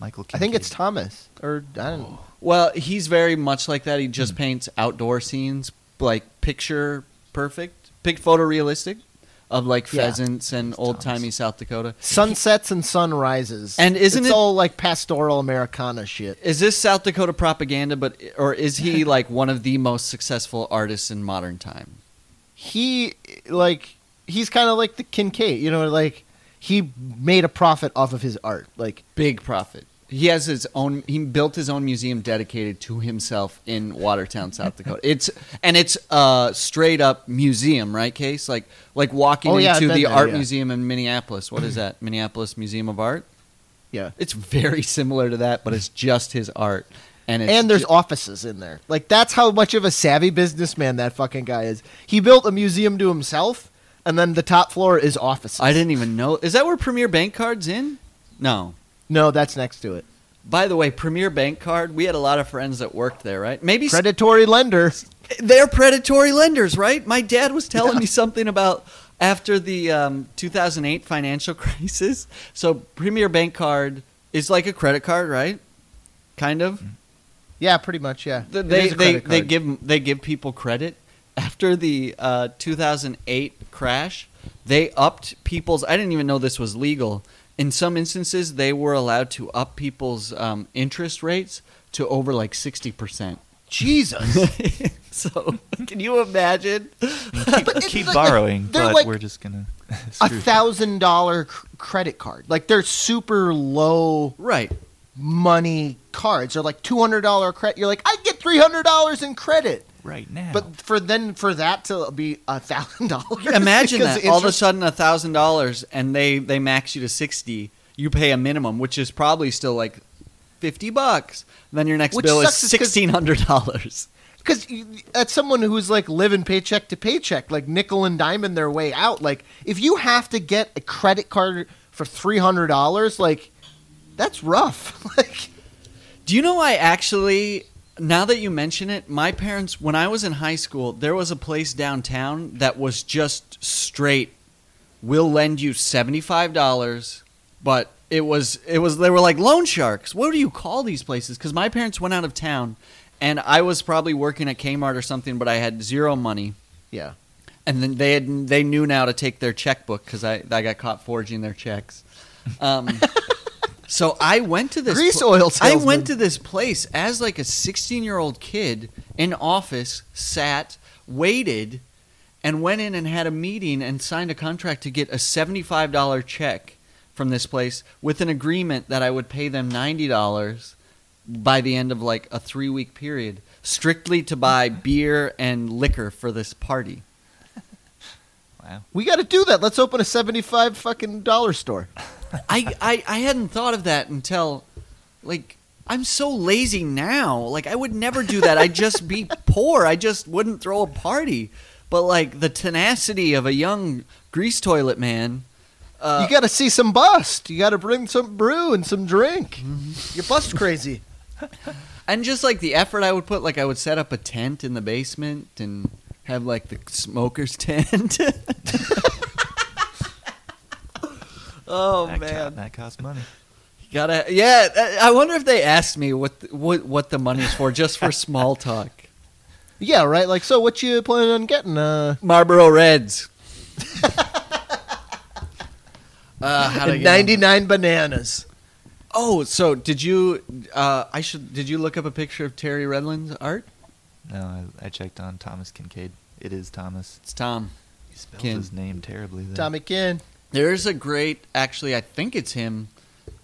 Michael. I think it's Thomas or I don't Oh. know. Well, he's very much like that. He Hmm. just paints outdoor scenes, like picture perfect, pic photorealistic, of like Yeah. pheasants and old timey Thomas. South Dakota. Sunsets and sunrises. And isn't it's it- all like pastoral Americana shit? Is this South Dakota propaganda? But or is he like one of the most successful artists in modern time? He like he's kind of like the Kinkade, you know, like he made a profit off of his art. Like Big profit. He has his own. He built his own museum dedicated to himself in Watertown, South Dakota. It's and it's a straight up museum, right? Case like like walking Oh, yeah, into the there, art yeah. museum in Minneapolis. What is that? Minneapolis Museum of Art. yeah. It's very similar to that, but it's just his art. And it's and there's offices in there. Like that's how much of a savvy businessman that fucking guy is. He built a museum to himself, and then the top floor is offices. I didn't even know. Is that where Premier Bank Card's in? No. No, that's next to it. By the way, Premier Bank Card. We had a lot of friends that worked there, right? Maybe Predatory lender. they're predatory lenders, right? My dad was telling me something about after the um, 2008 financial crisis. So Premier Bank Card is like a credit card, right? Kind of. Yeah, pretty much. Yeah, Th- It they they they give they give people credit after the uh, 2008 crash. They upped people's. I didn't even know this was legal. In some instances, they were allowed to up people's um, interest rates to over like 60 percent. Jesus. so can you imagine? keep, it's keep like- borrowing, they're but like we're just gonna. a thousand dollar credit card. Like they're super low Right. money cards. They're like two hundred dollar credit. You're like, I get three hundred dollars in credit. Right now. But for then for that to be a thousand dollars, Imagine that all of a sudden a thousand dollars and they they max you to 60. You pay a minimum, which is probably still like 50 bucks. Then your next Which bill is sucks is 'cause- sixteen hundred dollars. Because that's someone who's like living paycheck to paycheck, like nickel and diming their way out. Like if you have to get a credit card for three hundred dollars, like that's rough. like Do you know I actually now that you mention it, my parents when I was in high school, there was a place downtown that was just straight we'll lend you $75, but it was it was they were like loan sharks. What do you call these places? Because my parents went out of town, and I was probably working at Kmart or something, but I had zero money. Yeah. and then they had they knew now to take their checkbook because I I got caught forging their checks. Um, so I went to this Grease oil I went to this place as like a 16 year old kid in office, sat, waited, and went in and had a meeting and signed a contract to get a 75 dollar check from this place with an agreement that I would pay them 90 dollars by the end of like a three week period, strictly to buy beer and liquor for this party. Wow. We got to do that. Let's open a seventy-five fucking dollar store. I, I I hadn't thought of that until like I'm so lazy now. Like I would never do that. I'd just be poor. I just wouldn't throw a party. But like the tenacity of a young grease toilet man. Uh, you got to see some bust. You got to bring some brew and some drink. Mm-hmm. You're bust crazy. and just like the effort I would put, like I would set up a tent in the basement and have like the smoker's tent. Oh that, man, co- that costs money. You Gotta, yeah. I I wonder if they asked me what the, what what the money's for, just for small talk. Yeah, right. Like, so what you planning on getting? Uh, Marlboro Reds. uh, how to ninety-nine bananas. Oh, so did you? Uh, I should. Did you look up a picture of Terry Redlin's art? No, I, I checked on Thomas Kinkade. It is Thomas. It's Tom. He spells Kin. his name terribly. Though. Tommy Kin. There's a great. Actually, I think it's him.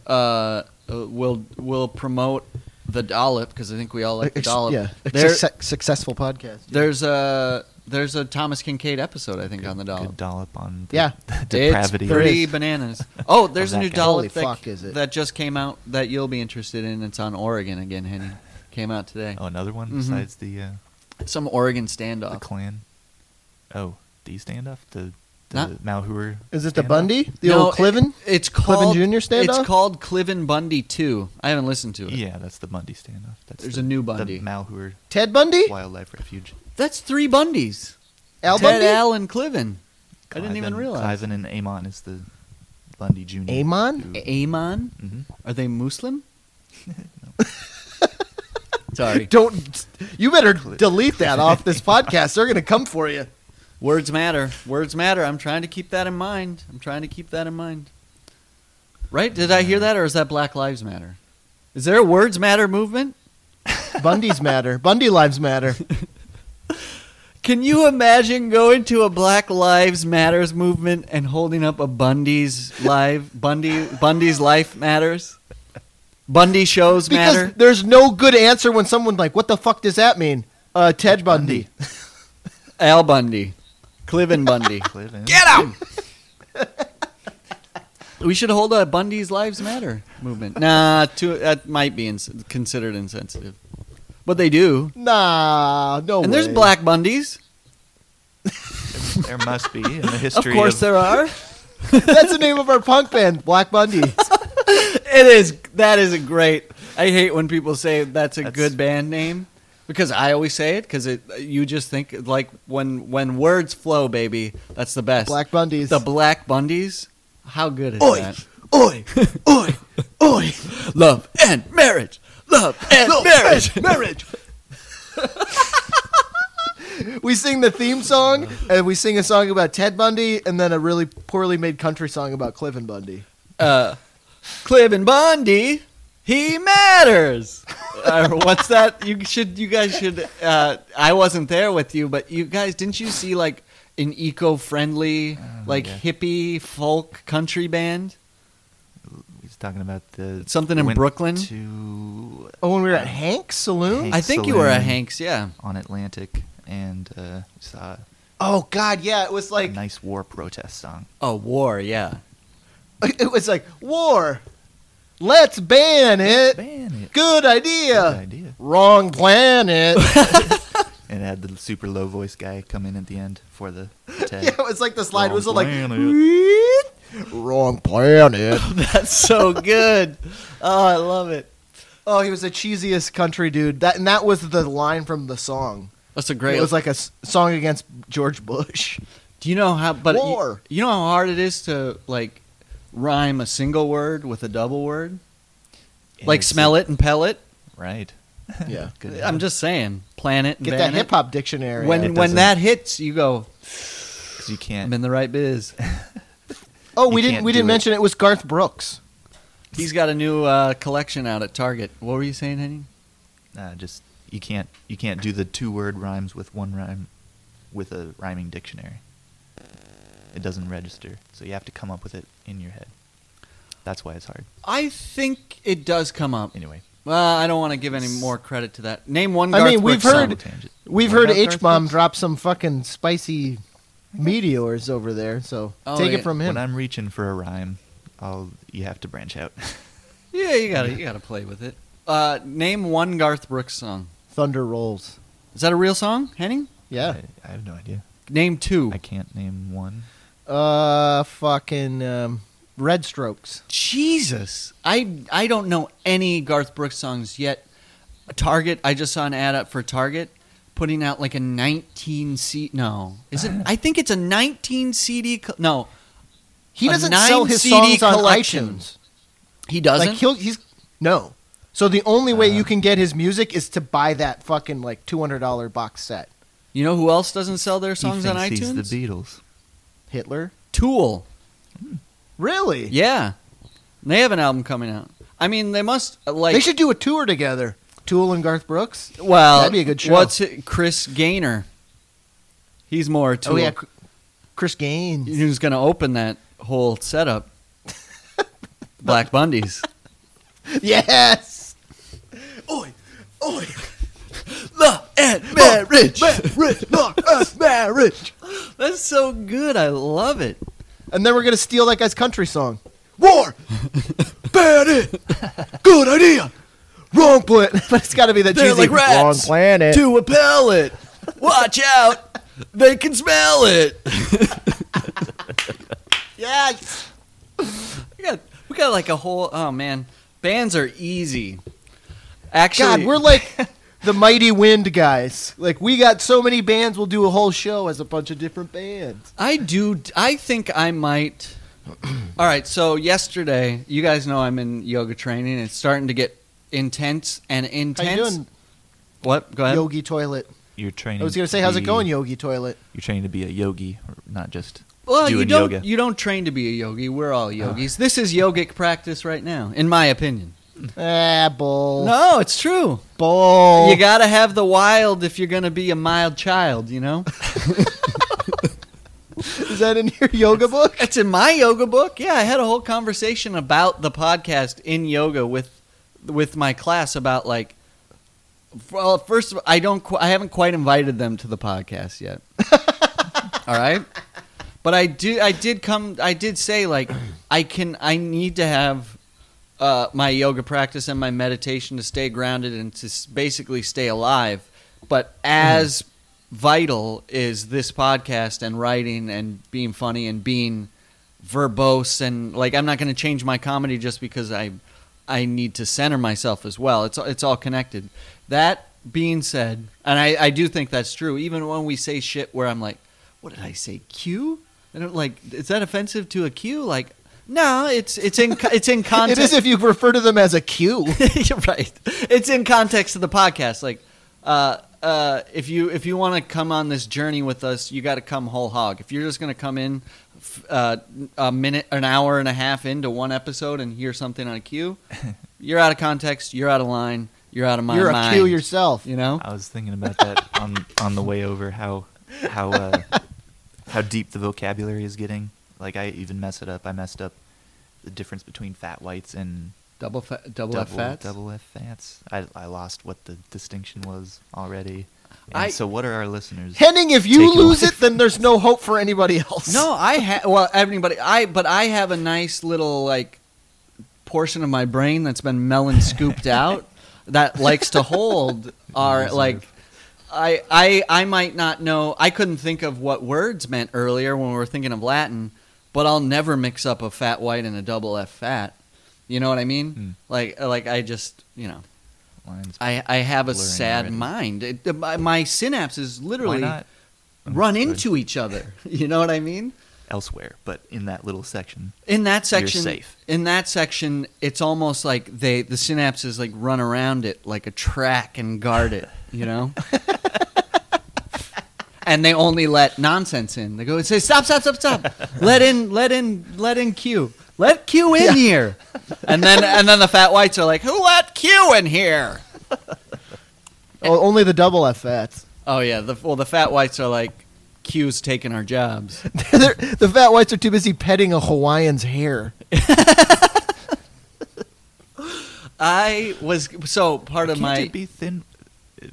Uh, uh, will will promote the dollop because I think we all like the Ex- dollop. yeah, There- Success- successful podcast. there's a there's a Thomas Kinkade episode I think Good- on the dollop. Good dollop on the, Yeah. the depravity. It's pretty is. bananas. Oh, there's a new that guy. Dollop that, fuck, is it? that just came out that you'll be interested in. It's on Oregon again, Henny. Came out today. Oh, another one Mhm. besides the uh, Some Oregon standoff. the standoff. Klan. Oh, the standoff, the the Not- Malheur. Is it the standoff? Bundy? The No, old Cliven? It, it's Cliven called Jr. standoff? It's called Cliven Bundy 2. I haven't listened to it. Yeah, that's the Bundy standoff. That's There's the, a new Bundy. The Malheur Ted Bundy? Wildlife Refuge. That's three Bundys. Al Ted, Bundy? Al, and Cliven. I didn't even and- realize. Clive and Ammon is the Bundy Jr. Ammon? Ammon? hmm Are they Muslim? Sorry. Don't. You better delete that off this podcast. They're going to come for you. Words matter. Words matter. I'm trying to keep that in mind. I'm trying to keep that in mind. Right? Did I hear that, or is that Black Lives Matter? Is there a Words Matter movement? Bundy's matter. Bundy lives matter. Can you imagine going to a Black Lives Matters movement and holding up a Bundy's live Bundy Bundy's life matters? Bundy shows Because matter. there's no good answer when someone's like, what the fuck does that mean? Uh, Ted Bundy. Al Bundy, Cliven Bundy. Clive and Get him! we should hold a Bundy's Lives Matter movement. Nah, too, that might be ins- considered insensitive, but they do. Nah, no and there's way. black Bundys. there must be in the history. Of history course, there are. That's the name of our punk band, Black Bundy. It is. That is a great. I hate when people say that's a That's- good band name because I always say it because it. You just think like when when words flow, baby. That's the best. Black Bundys. The Black Bundys. How good is Oi, that? oi, oi, oi. Love and marriage. Love and Love marriage. and marriage. we sing the theme song, and we sing a song about Ted Bundy, and then a really poorly made country song about Cliven Bundy. uh, Cliven Bundy, he matters. uh, what's that? You should. You guys should. Uh, I wasn't there with you, but you guys didn't you see like an eco-friendly, like yeah. hippie folk country band? He's talking about the Something in Brooklyn? to Oh, when we were at Hank's Saloon? Hank's I think you were at Hank's. Yeah. on Atlantic and uh, saw Oh, God, yeah. It was a like, nice war protest song. Oh, war. Yeah. it was like, war. Let's ban it. Ban it. Good idea. Good idea. Wrong planet. And it had the super low voice guy come in at the end for the tag. yeah, it was like the slide Wrong whistle, like, planet. wrong planet. That's so good. Oh, I love it. Oh, he was the cheesiest country dude. That and that was the line from the song. That's a great. It was like a s- song against George Bush. Do you know how? But you- War. You, know how hard it is to like rhyme a single word with a double word, And like smell it and pellet. Right. Yeah. Good. I'm just saying, planet. Get and that hip hop dictionary. When when that hits, you go. 'Cause you can't. I'm in the right biz. oh, we didn't we didn't it. mention it was Garth Brooks. He's got a new uh, collection out at Target. What were you saying, Henning? Uh, just you can't you can't do the two word rhymes with one rhyme with a rhyming dictionary. It doesn't register, so you have to come up with it in your head. That's why it's hard. I think it does come up. Anyway, Well, I don't want to give any more credit to that. Name one. I Garth mean, we've Brooks heard- song. We've What heard Garth H bomb Brooks? drop some fucking spicy meteors over there, so Oh, take yeah. it from him. When I'm reaching for a rhyme, I'll you have to branch out. Yeah, you gotta you gotta play with it. Uh, name one Garth Brooks song. Thunder rolls. Is that a real song, Henning? Yeah. I, I have no idea. Name two. I can't name one. Uh, fucking um, Red Strokes. Jesus, I I don't know any Garth Brooks songs yet. Target, I just saw an ad up for Target putting out like a 19 C. No, is it? I think it's a 19 CD. Co- no, He doesn't nine sell his CD songs on iTunes. he doesn't. Like he'll he's no. So the only way Uh. you can get his music is to buy that fucking like two hundred dollar box set. you know who else doesn't sell their songs he on thinks iTunes? He's the Beatles. Hitler. Tool. Really? Yeah, they have an album coming out. I mean, they must like. they should do a tour together. Tool and Garth Brooks. Well, That'd be a good show. What's it? Chris Gaynor? He's more Tool. Oh yeah, Chris Gaines. Who's going to open that whole setup? Black Bundy's. yes. Oi, oi. Law and marriage. Marriage, us, marriage. That's so good. I love it. And then we're gonna steal that guy's country song. War, bad it, good idea, wrong planet. But it's got to be that They're cheesy like rats wrong planet. To a pellet. Watch out. They can smell it. Yes. We got, we got like a whole. Oh, man. Bands are easy. Actually, God, we're like the mighty wind guys. Like we got so many bands, we'll do a whole show as a bunch of different bands. I do. I think I might. All right. So yesterday, you guys know I'm in yoga training. It's starting to get intense and How intense. you doing, What? Go ahead. Yogi Toilet? You're training. I was gonna say, how's it going, Yogi Toilet? You're training to be a yogi, not just well, you doing don't. yoga. You don't train to be a yogi. We're all yogis. Uh-huh. This is yogic practice right now, in my opinion. Ah, bull. No, it's true. bull. You got to have the wild if you're going to be a mild child. You know. Is that in your yoga book? It's in my yoga book. Yeah, I had a whole conversation about the podcast in yoga with with my class about like. Well, first of all, I don't. qu- I haven't quite invited them to the podcast yet. all right, but I do. I did come. I did say like I can. I need to have uh, my yoga practice and my meditation to stay grounded and to basically stay alive. But as vital is this podcast and writing and being funny and being verbose and like I'm not going to change my comedy just because I I need to center myself as well. It's it's all connected. That being said, and I, I do think that's true. Even when we say shit where I'm like, what did I say? Q? I don't like. Is that offensive to a Q? Like, no, it's it's in co- it's in context. is if you refer to them as a Q. You're right. It's in context of the podcast. Like, uh, uh, if you if you want to come on this journey with us, you got to come whole hog. If you're just going to come in f- uh, a minute, an hour and a half into one episode and hear something on a cue, you're out of context. You're out of line. You're out of my You're a mind. Q yourself. You know. I was thinking about that on on the way over how how uh, how deep the vocabulary is getting. Like I even mess it up. I messed up the difference between fat whites and Double fa- double, double F fats. double F fats. I I lost what the distinction was already. And I- so what are our listeners? Henning, if you lose it, then there's no hope for anybody else. No, I have. Well, everybody, I but I have a nice little like portion of my brain that's been melon scooped out that likes to hold our Reserve. like. I, I I might not know. I couldn't think of what words meant earlier when we were thinking of Latin, but I'll never mix up a fat white and a double F fat. You know what I mean? Hmm. Like like I just you know Lines. I I have a sad already. mind. It, my, my synapses literally run into each other. You know what I mean? elsewhere, but in that little section, In that You're section, safe. in that section, it's almost like they the synapses like run around it like a track and guard it. You know. and they only let nonsense in. They go and say, "Stop! Stop! Stop! Stop! let in! Let in! Let in Q! Let Q in here!" And then and then the fat whites are like, "Who let Q in here?" Oh, only the double F fats. Oh yeah, the well the fat whites are like, "Q's taking our jobs." The fat whites are too busy petting a Hawaiian's hair. I was so part of Can't my it be thin,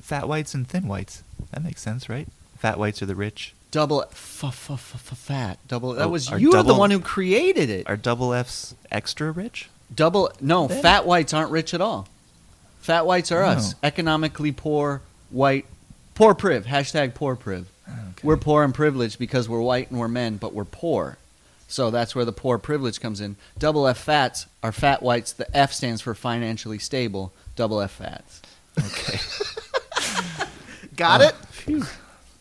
fat whites and thin whites? That makes sense, right? Fat whites are the rich. double f- f- f- f- fat double. That Oh, was are you were the double- one who created it. Are double Fs extra rich? Double no, Then- fat whites aren't rich at all. Fat whites are oh. us, economically poor white, poor priv. Hashtag poor priv. We're poor and privileged because we're white and we're men, but we're poor. So that's where the poor privilege comes in. Double F fats are fat whites. The F stands for financially stable. Double F fats. okay. Got Oh, it?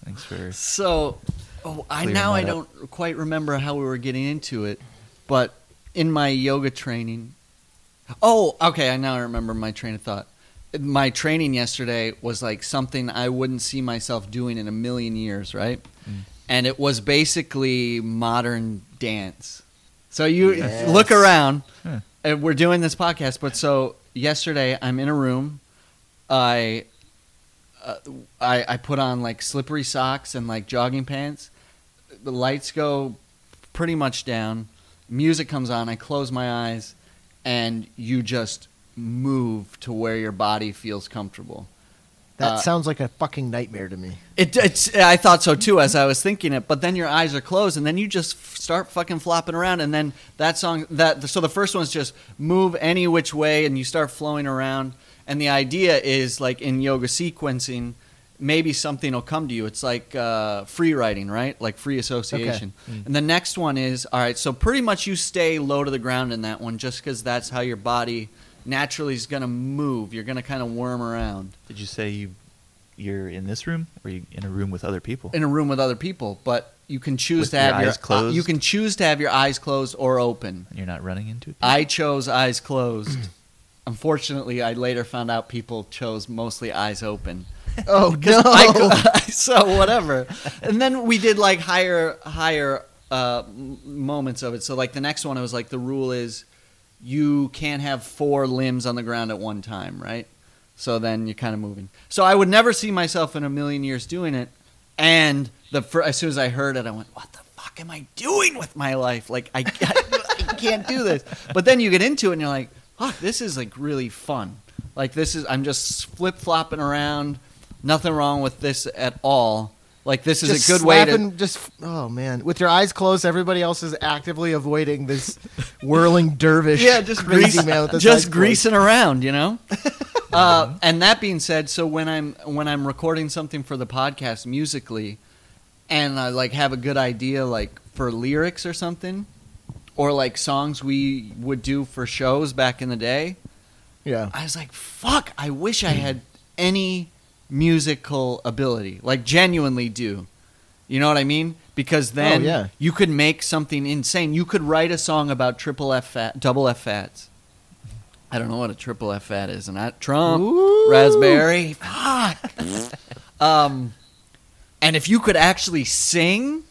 Thanks for. So, oh, I now I up. don't quite remember how we were getting into it, but in my yoga training, oh, okay, I now remember my train of thought. My training yesterday was like something I wouldn't see myself doing in a million years, right? Mm. And it was basically modern dance. So you Yes. look around, Huh. and we're doing this podcast. But so yesterday, I'm in a room. I, uh, I I put on like slippery socks and like jogging pants. The lights go pretty much down. Music comes on. I close my eyes, and you just move to where your body feels comfortable. That Uh, sounds like a fucking nightmare to me. It, it's, I thought so too as I was thinking it, but then your eyes are closed, and then you just f- start fucking flopping around, and then that song that so the first one's just move any which way, and you start flowing around, and the idea is like in yoga sequencing, maybe something will come to you. It's like uh, free writing, right? Like free association. And the next one is all right. So pretty much you stay low to the ground in that one, just because that's how your body naturally is gonna move. You're gonna kind of worm around. Did you say you you're in this room, or you in a room with other people? in a room with other people, but you can choose With to have your eyes closed? you can choose to have your eyes closed or open. And you're not running into it. I chose eyes closed. Unfortunately, I later found out people chose mostly eyes open. Oh no! I, so whatever. And then we did like higher higher uh, moments of it. So like the next one, it was like the rule is you can't have four limbs on the ground at one time, right? So then you're kind of moving. So I would never see myself in a million years doing it. And the fir- as soon as I heard it, I went, "What the fuck am I doing with my life? Like I, I, I can't do this." But then you get into it, and you're like, "Fuck, this is like really fun. Like this is I'm just flip flopping around. Nothing wrong with this at all. Like this is just a good way to." Just oh man, with your eyes closed, everybody else is actively avoiding this whirling dervish. yeah, just crazy man just closed. greasing around, you know. uh, and that being said, so when I'm when I'm recording something for the podcast musically, and I like have a good idea like for lyrics or something, or like songs we would do for shows back in the day, Yeah, I was like, "Fuck! I wish I had any musical ability, like genuinely do." You know what I mean? Because then Oh, yeah. you could make something insane. You could write a song about triple F fat, double F fats. I don't know what a triple F fat is, and that Trump Ooh. raspberry. Fuck. um, and if you could actually sing,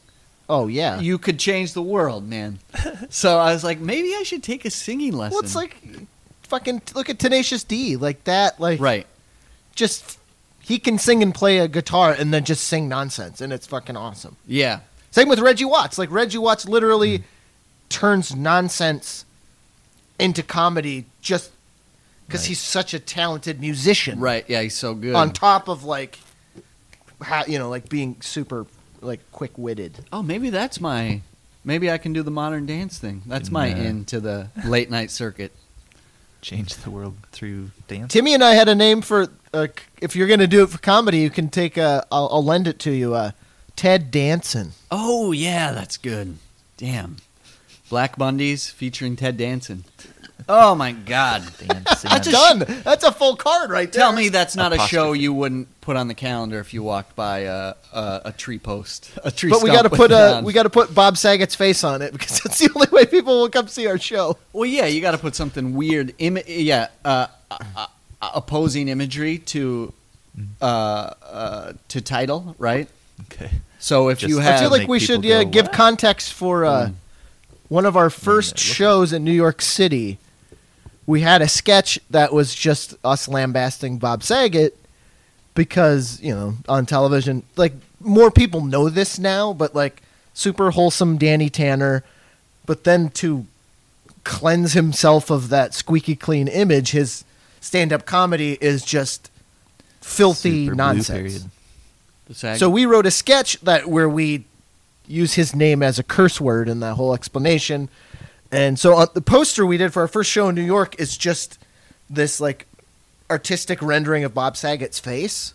Oh yeah. you could change the world, man. so I was like, maybe I should take a singing lesson. well, it's like fucking look at Tenacious D like that. Like right. just he can sing and play a guitar and then just sing nonsense, and it's fucking awesome. Yeah. Same with Reggie Watts. Like Reggie Watts literally mm. turns nonsense into comedy just because Right. he's such a talented musician. Right. Yeah, he's so good. On top of like, ha, you know, like being super like quick witted. oh, maybe that's my. Maybe I can do the modern dance thing. That's my Nah. in to the late night circuit. Change the world through dance. Timmy and I had a name for. Uh, c- if you're gonna do it for comedy, you can take. A, I'll, I'll lend it to you. Uh, Ted Danson. Oh yeah, that's good. Damn. Black Bundies featuring Ted Danson. Oh my God! Dan That's Sanders. a Done. That's a full card right there. Tell me that's not a show Apostrophe. you wouldn't put on the calendar if you walked by a a, a tree post, a tree. But we got got to put uh, we got to put Bob Saget's face on it because that's the only way people will come see our show. Well, yeah, you got to put something weird. Imi- yeah, uh, uh, uh, opposing imagery to uh, uh, to title, right? Okay. So if Just- you I have, I feel like make we people should yeah, go, give "What?" context for uh, Mm. one of our first shows in New York City. We had a sketch that was just us lambasting Bob Saget because you know on television, like more people know this now, but like super wholesome Danny Tanner, but then to cleanse himself of that squeaky clean image, his stand-up comedy is just filthy Super nonsense. period. the SAG- So we wrote a sketch that where we use his name as a curse word in that whole explanation. And so on the poster we did for our first show in New York is just this like artistic rendering of Bob Saget's face.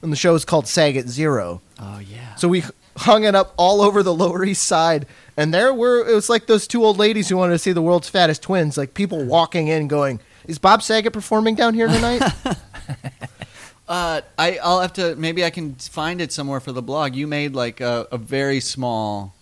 And the show is called Saget Zero. oh yeah. So we hung it up all over the Lower East Side, and there were it was like those two old ladies who wanted to see the world's fattest twins, like people walking in going, "Is Bob Saget performing down here tonight?" Uh, I I'll have to maybe I can find it somewhere for the blog. You made like a, a very small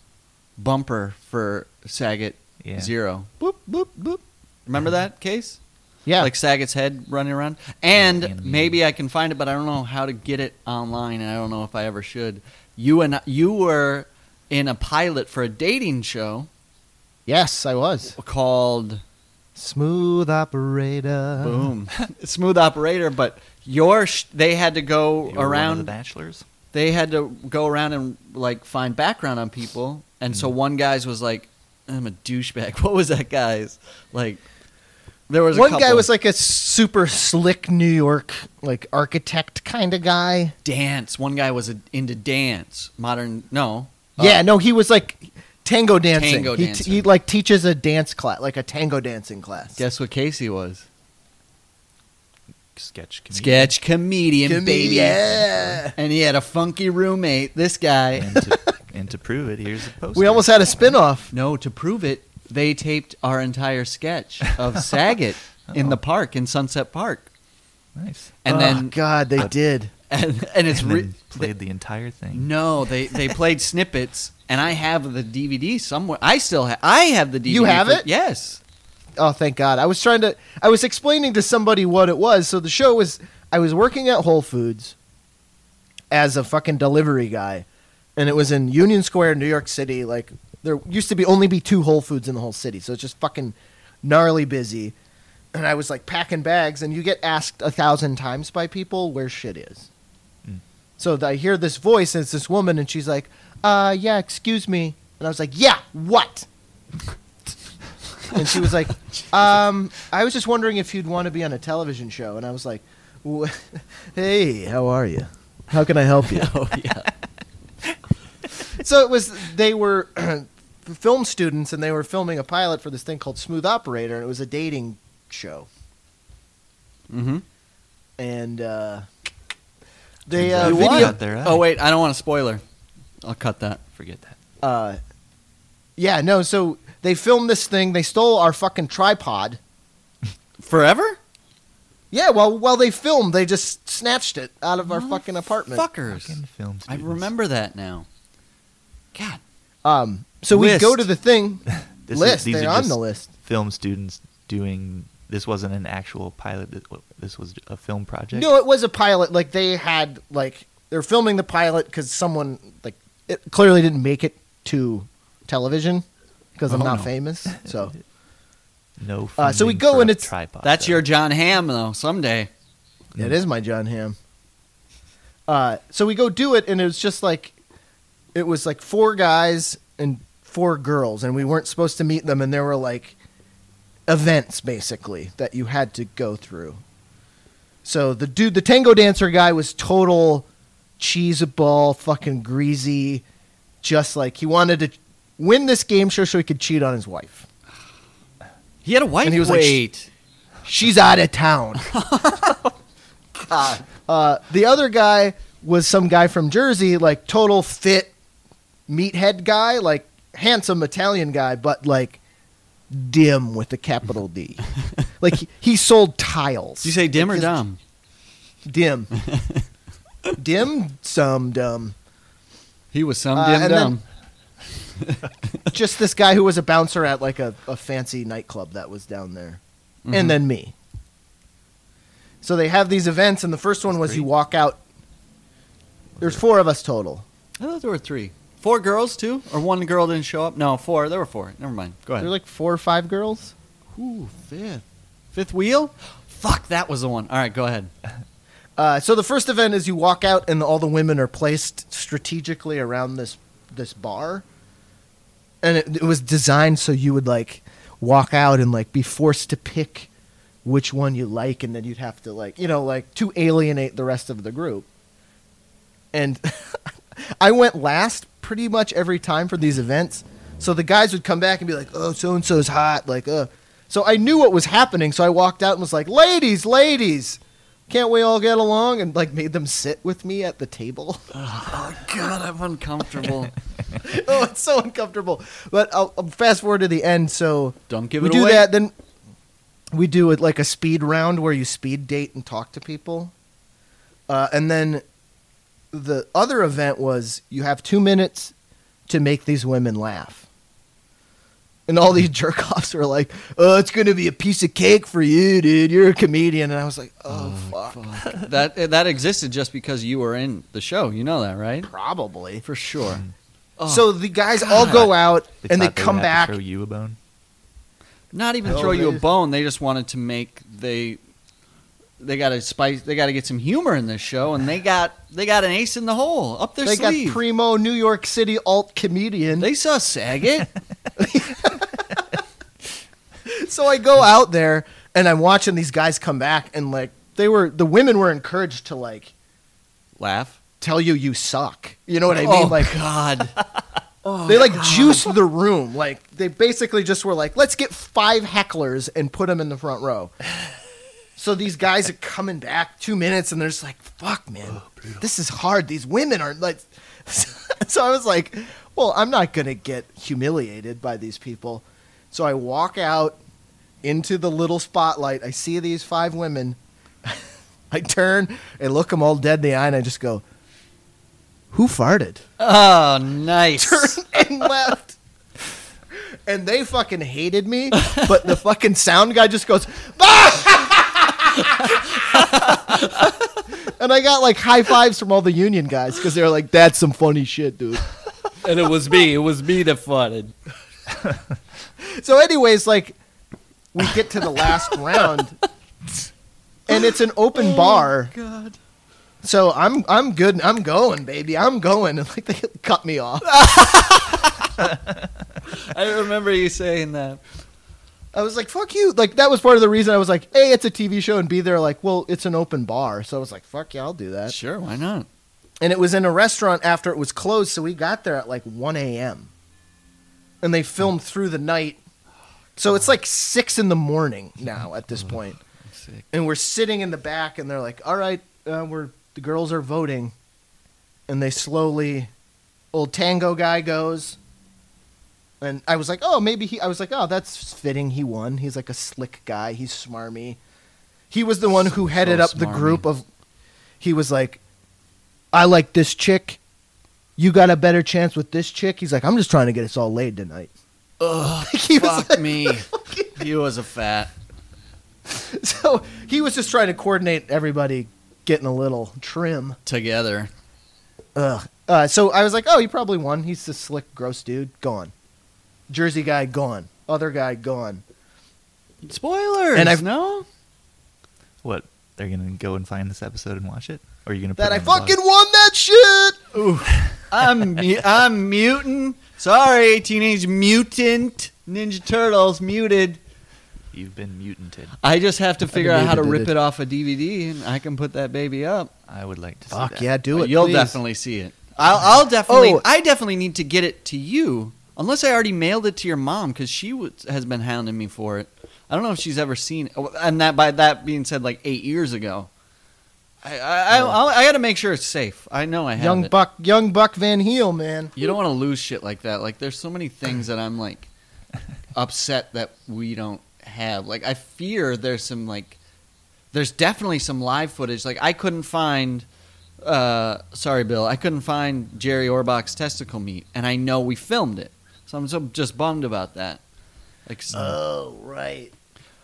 bumper for Saget Yeah. Zero. boop boop boop. Remember uh-huh. that case? Yeah, Like Saget's head running around. And Animated. maybe I can find it, but I don't know how to get it online, and I don't know if I ever should. You and you were in a pilot for a dating show yes, I was. called Smooth operator. Boom, Smooth Operator. But your sh- they had to go You were one of the bachelors. They had to go around and like find background on people, and so hmm. one guy's was like, "I'm a douchebag." What was that guy's like? There was a One guy was like a super slick New York like architect kind of guy. dance. One guy was a, into dance, modern. No, yeah, Uh, no, he was like tango dancing. Tango he, dancing. he like teaches a dance class, like a tango dancing class. Guess what Casey was? Sketch comedian. Sketch comedian, Give me- baby. yeah. And he had a funky roommate. This guy. And to, prove it, here's a poster. We almost had a spin-off. No, to prove it, they taped our entire sketch of Saget in Oh. the park in Sunset Park, nice. and oh, then God, they Uh, did. and, and it's and re- then played the entire thing. no, they they played snippets, and I have the DVD somewhere. I still have. I have the DVD. You have for- it? Yes. Oh, thank God. I was trying to. I was explaining to somebody what it was. So the show was. I was working at Whole Foods as a fucking delivery guy, and it was in Union Square, New York City. Like there used to be only be two Whole Foods in the whole city, so it's just fucking gnarly busy. And I was like packing bags, and you get asked a thousand times by people where shit is. Mm. So I hear this voice, and it's this woman, and she's like, "Uh, yeah, excuse me," and I was like, "Yeah, what?" and she was like, um, I was just wondering if you'd want to be on a television show. And I was like, "Wh- hey, how are you? How can I help you? Oh yeah. So it was, they were film students and they were filming a pilot for this thing called Smooth Operator. And it was a dating show. mm-hmm. And uh, they, uh, video- won. video, Got. Oh wait, I don't want a spoiler. I'll cut that. Forget that. uh, yeah, no, so they filmed this thing. They stole our fucking tripod. Forever? Yeah, well, while they filmed, they just snatched it out of our fucking apartment. Fuckers. Fucking film I students. remember that now. God. Um, so we go to the thing. This is- list. these They're are on just the list. Film students doing. This wasn't an actual pilot. This was a film project. No, it was a pilot. Like they had like they're filming the pilot because someone like it clearly didn't make it to television because I'm Oh, not no. famous. So No. Uh, so we go for and a it's- tripod. That's though. your Jon Hamm though, someday. it is my Jon Hamm. Uh, so we go do it, and it was just like it was like four guys and four girls, and we weren't supposed to meet them, and there were like events basically that you had to go through. So the dude, the tango dancer guy, was total cheese ball, fucking greasy, just like he wanted to win this game show so he could cheat on his wife. He had a wife. And he was like, Wait. She's out of town. God. Uh, the other guy was some guy from Jersey, like total fit meathead guy, like handsome Italian guy, but like dim with a capital D. like he, he sold tiles. Did you say dim Like or dumb? Dim. dim, some dumb. He was some Uh, dim and dumb. Just this guy who was a bouncer at like a, a fancy nightclub that was down there. Mhm. And then me. So they have these events, and the first one was you walk out. There's four of us total. I thought there were three. Four girls too, or one girl didn't show up? No, four. There were four. Never mind. Go ahead. There were like four or five girls. Ooh, fifth. Fifth wheel? Fuck, that was the one. All right, go ahead. Uh, so the first event is you walk out and all the women are placed strategically around this this bar, and it, it was designed so you would like walk out and like be forced to pick which one you like, and then you'd have to like you know like to alienate the rest of the group. And I went last pretty much every time for these events, so the guys would come back and be like, "Oh, so and so's hot," like, "Uh." So I knew what was happening, so I walked out and was like, "Ladies, ladies." can't we all get along and like made them sit with me at the table Oh God, I'm uncomfortable. oh it's so uncomfortable but I'll, I'll fast forward to the end so Don't give we it do away. that then we do it like a speed round where you speed date and talk to people uh, and then the other event was you have two minutes to make these women laugh and all these jerk offs were like, "Oh, it's gonna be a piece of cake for you, dude. You're a comedian." And I was like, "Oh, oh fuck. Fuck. that eh, that existed just because you were in the show. You know that, right? probably." For sure. Hmm. Oh, so the guys all go out They and they thought come have back. throw you a bone. not even Oh, throw you a bone. They just wanted to make they they got to spice. They got to get some humor in this show, and they got they got an ace in the hole up their sleeve. They got primo New York City alt comedian. they saw Saget. so I go out there and I'm watching these guys come back and like they were the women were encouraged to like Laugh. tell you you suck. You know what I mean? oh like God. Oh, they like juiced the room. Like they basically just were like, let's get five hecklers and put them in the front row. So these guys are coming back two minutes and they're just like, fuck, man, oh, this is hard. These women are like. so I was like, well, I'm not going to get humiliated by these people. So I walk out into the little spotlight. I see these five women. I turn and look them all dead in the eye and I just go, who farted? Oh, nice. turned and left. And they fucking hated me, but the fucking sound guy just goes, and I got like high fives from all the union guys because they were like, "That's some funny shit, dude." and it was me. It was me that farted. So, anyways, like we get to the last round, and it's an open oh bar. God. So I'm I'm good. I'm going, baby. I'm going. And like they cut me off. I remember you saying that. I was like, "Fuck you!" Like that was part of the reason I was like, "A, it's a TV show," and B, they're like, "Well, it's an open bar," so I was like, "Fuck yeah, I'll do that." Sure, why not? And it was in a restaurant after it was closed, so we got there at like 1 a.m. And they filmed through the night, so it's like six in the morning now at this point. And we're sitting in the back, and they're like, "All right, uh, we're the girls are voting," and they slowly, old tango guy goes. And I was like, oh, maybe he. I was like, oh, that's fitting. He won. He's like a slick guy. He's smarmy. He was the one who headed So up the group of. He was like, I like this chick. You got a better chance with this chick. He's like, I'm just trying to get us all laid tonight. Ugh, He fuck me. He was a fat. So he was just trying to coordinate everybody getting a little trim. Together. Ugh. Uh, so I was like, oh, he probably won. He's the slick, gross dude. Gone. Jersey guy gone. Other guy gone. Spoilers. And I've- no. What? They're gonna go and find this episode and watch it, or are you gonna? Put That it I on blog? fucking won that shit. Ooh, I'm mu- I'm mutant. Sorry, Teenage Mutant Ninja Turtles muted. You've been mutanted. I just have to figure out how to rip it. it off a DVD, and I can put that baby up. I would like to see Fuck that. yeah, do it. You'll please. definitely see it. I'll, I'll definitely. Oh. I definitely need to get it to you, unless I already mailed it to your mom because she w- has been hounding me for it. I don't know if she's ever seen it. And that by that being said, like eight years ago. I I, I, I'll- I got to make sure it's safe. I know I have Young it. Buck, young Buck Van Heel, man. You don't want to lose shit like that. Like there's so many things that I'm like, upset that we don't have. Like I fear there's some like there's definitely some live footage. Like I couldn't find uh sorry Bill, I couldn't find Jerry Orbach's testicle meat and I know we filmed it. So I'm so just bummed about that. Like s- Oh, right.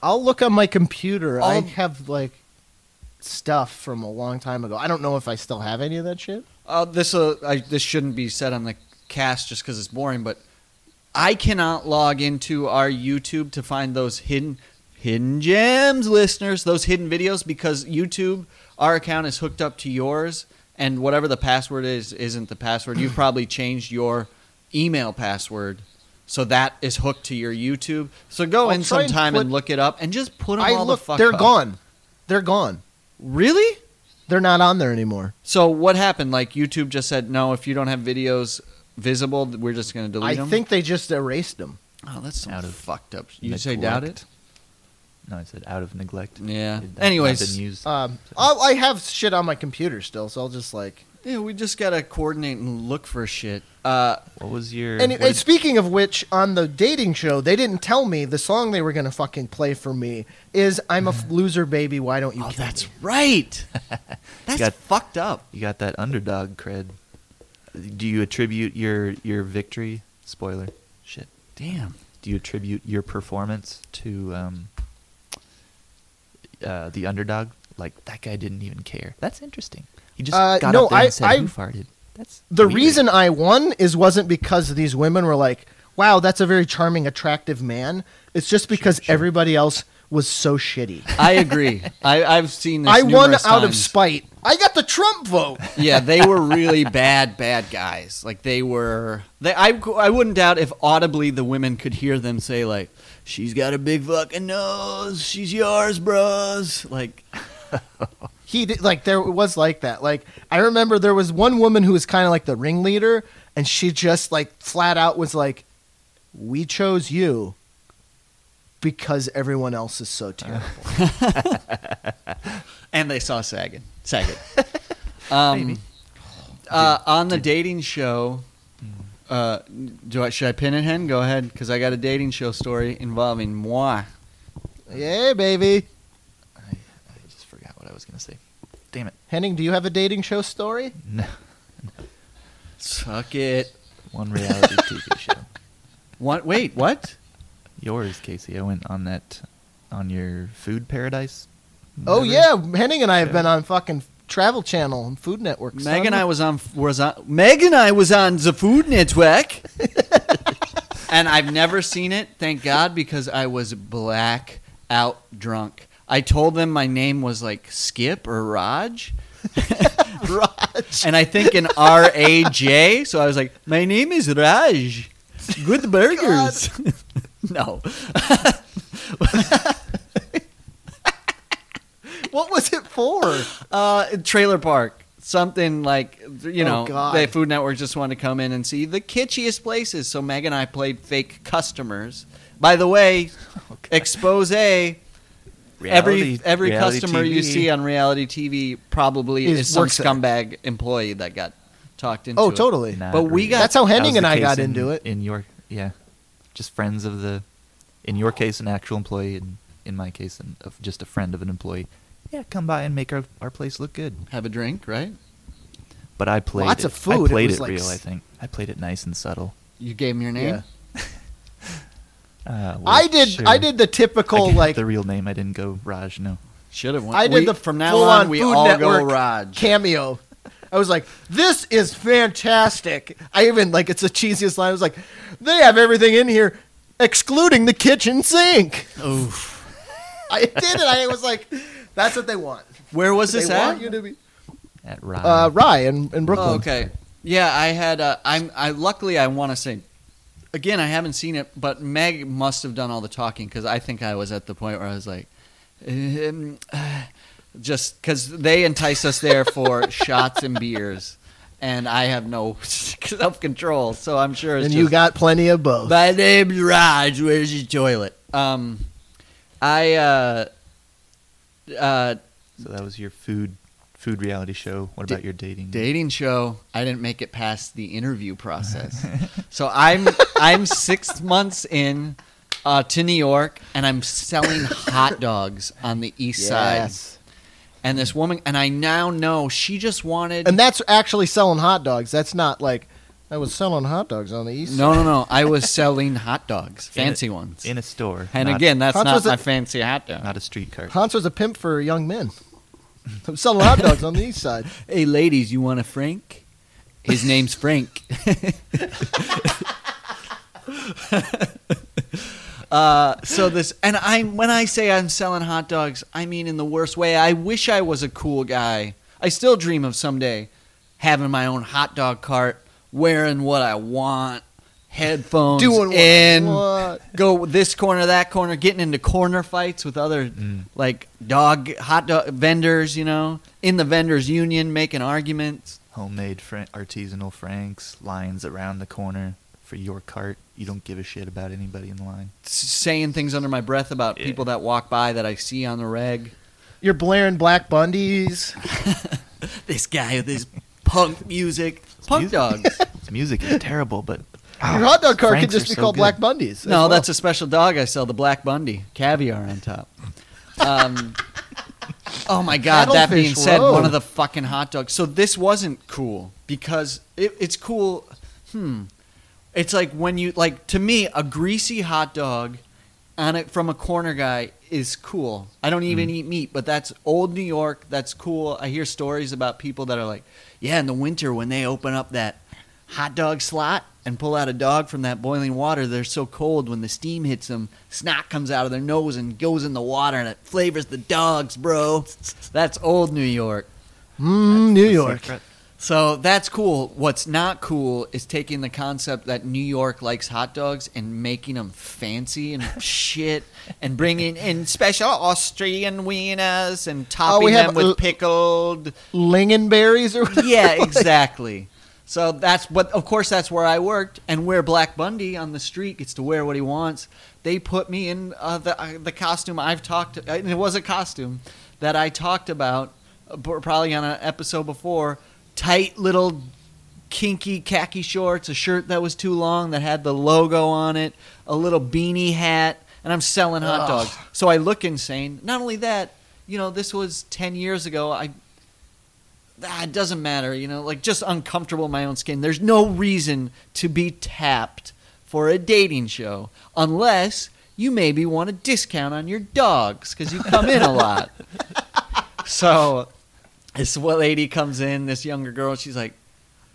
I'll look on my computer. I I'll- have like stuff from a long time ago. I don't know if I still have any of that shit. Uh, this uh, I, this shouldn't be said on the cast just because it's boring, but I cannot log into our YouTube to find those hidden hidden gems, listeners. Those hidden videos because YouTube, our account is hooked up to yours, and whatever the password is isn't the password. You've probably changed your email password. So that is hooked to your YouTube. So go I'll in try and sometime and look it up and just put them I all look. the fuck they're up. gone. They're gone. Really? They're not on there anymore. So what happened? Like YouTube just said, no, if you don't have videos visible, we're just going to delete I them. I think they just erased them. Oh, that's some Out of fucked up. You say doubt it? No, I said out of neglect. Yeah. It- that- Anyways. used. Um, I'll, I have shit on my computer still, so I'll just like. Yeah, we just gotta coordinate and look for shit. Uh, what was your? And, and speaking of which, on the dating show, they didn't tell me the song they were gonna fucking play for me is "I'm a f- loser, baby. Why don't you?" oh, kill that's me?" right. That's got- fucked up. you got that underdog cred. Do you attribute your your victory? Spoiler. Shit. Damn. Do you attribute your performance to um, uh, the underdog? Like that guy didn't even care. That's interesting. He just Uh, got no, up there I- and said, I- "Who farted?" That's The weird. reason I won is wasn't because these women were like, "Wow, that's a very charming, attractive man." It's just because sure. everybody else was so shitty. I agree. I, I've seen this. I won numerous out of spite. I got the Trump vote. yeah, they were really bad, bad guys. Like they were. They, I, I wouldn't doubt if audibly the women could hear them say like, "She's got a big fucking nose. She's yours, bros." Like, He did like there was like that. Like I remember there was one woman who was kind of like the ringleader, and she just like flat out was like, "We chose you." Because everyone else is so terrible. and they saw Sagan. Sagan. um, Maybe. uh, on the dating show, uh, do I should I pin it, Hen? Go ahead, because I got a dating show story involving moi. yeah, baby. I, I just forgot what I was gonna say. Damn it. Henning, do you have a dating show story? No. Suck it. One reality TV show. What? Wait, what? Yours, Casey. I went on that on your food paradise. Oh whatever. yeah, Henning and I have Show. been on fucking Travel Channel and Food Network. Meg son. and I was on was on Meg and I was on the Food Network, and I've never seen it. Thank God, because I was black out drunk. I told them my name was like Skip or Raj, Raj. and I think an R A J. So I was like, my name is Raj. Good burgers. no, What was it for? uh, trailer park. Something like you Oh, know, God. the Food Network just wanted to come in and see the kitschiest places. So Meg and I played fake customers. By the way, expose every Reality- every reality customer you see on reality TV probably Is- is, some works there. scumbag employee that got talked into. Oh, it. totally. Not But we really. got- That's how That Henning was and I got in- into it. In your yeah, just friends of the. In your case, an actual employee, and in my case, an, of just a friend of an employee. Yeah, come by and make our, our place look good. Have a drink, right? But I played Lots it. of food. It I played was it, like real. s- I think I played it nice and subtle. You gave him your name. Yeah. Uh, well, I did. sure. I did the typical I gave like the real name. I didn't go Raj. No. Should have. Went. I did the from now full-on on. We Food all Network go Raj. cameo. I was like, "This is fantastic." I even like it's the cheesiest line. I was like, "They have everything in here, excluding the kitchen sink." Oof. I did it. I was like, "That's what they want." Where was They this want at? you to be At Raj. uh, Rye in, in Brooklyn. Oh, okay. Yeah, I had. Uh, I'm. I luckily I want to say. Again, I haven't seen it, but Meg must have done all the talking because I think I was at the point where I was like, um, just because they entice us there for shots and beers, and I have no self control, so I'm sure it's and just, you got plenty of both. My name's Raj. Where's your toilet? Um, I uh, uh, so that was your food food reality show. What Da- about your dating? dating show. I didn't make it past the interview process, so I'm I'm six months in uh, to New York, and I'm selling hot dogs on the east side. Yes. And this woman, and I now know she just wanted. And that's actually selling hot dogs. That's not like I was selling hot dogs on the east. no, no, no. I was selling hot dogs, In a- fancy ones. in a store. and not, again, that's Hans not was a- my fancy hot dog. not a street cart. Hans was a pimp for young men. I'm selling hot dogs on the east side. Hey, ladies, you want a Frank? His name's Frank. uh, so this, and I, when I say I'm selling hot dogs, I mean in the worst way. I wish I was a cool guy. I still dream of someday having my own hot dog cart, wearing what I want, headphones Doing what in, what? go this corner, that corner, getting into corner fights with other Mm. like dog hot dog vendors, you know, in the vendors union, making arguments. Homemade fran- artisanal franks, lines around the corner for your cart. You don't give a shit about anybody in the line. saying things under my breath about Yeah. people that walk by that I see on the reg. You're blaring Black Bundies. This guy with his punk music, punk music. dogs. Its music is terrible, but Your hot dog cart could just be so called good. Black Bundies. no, well. that's a special dog I sell, the Black Bundy, caviar on top. Um, oh my God! that being said, Road. one of the fucking hot dogs. So this wasn't cool because it, it's cool. Hmm. It's like when you like to me a greasy hot dog on it from a corner guy is cool. I don't even eat meat, but that's old New York. That's cool. I hear stories about people that are like, yeah, in the winter when they open up that hot dog slot and pull out a dog from that boiling water, they're so cold when the steam hits them, snot comes out of their nose and goes in the water and it flavors the dogs, bro. That's old New York. Mm, New York. secret. So that's cool. What's not cool is taking the concept that New York likes hot dogs and making them fancy and shit, and bringing in special Austrian wieners and topping we have them with l- pickled. Lingonberries or whatever. Yeah, exactly. So that's but of course that's where I worked, and where Black Bundy on the street gets to wear what he wants. They put me in uh, the uh, the costume I've talked. uh, It was a costume that I talked about uh, probably on an episode before. Tight little kinky khaki shorts, a shirt that was too long that had the logo on it, a little beanie hat, and I'm selling hot Ugh. dogs. So I look insane. Not only that, you know, this was 10 years ago. I ah, it doesn't matter, you know, like just uncomfortable in my own skin. There's no reason to be tapped for a dating show unless you maybe want a discount on your dogs because you come in a lot. so this lady comes in, this younger girl, she's like,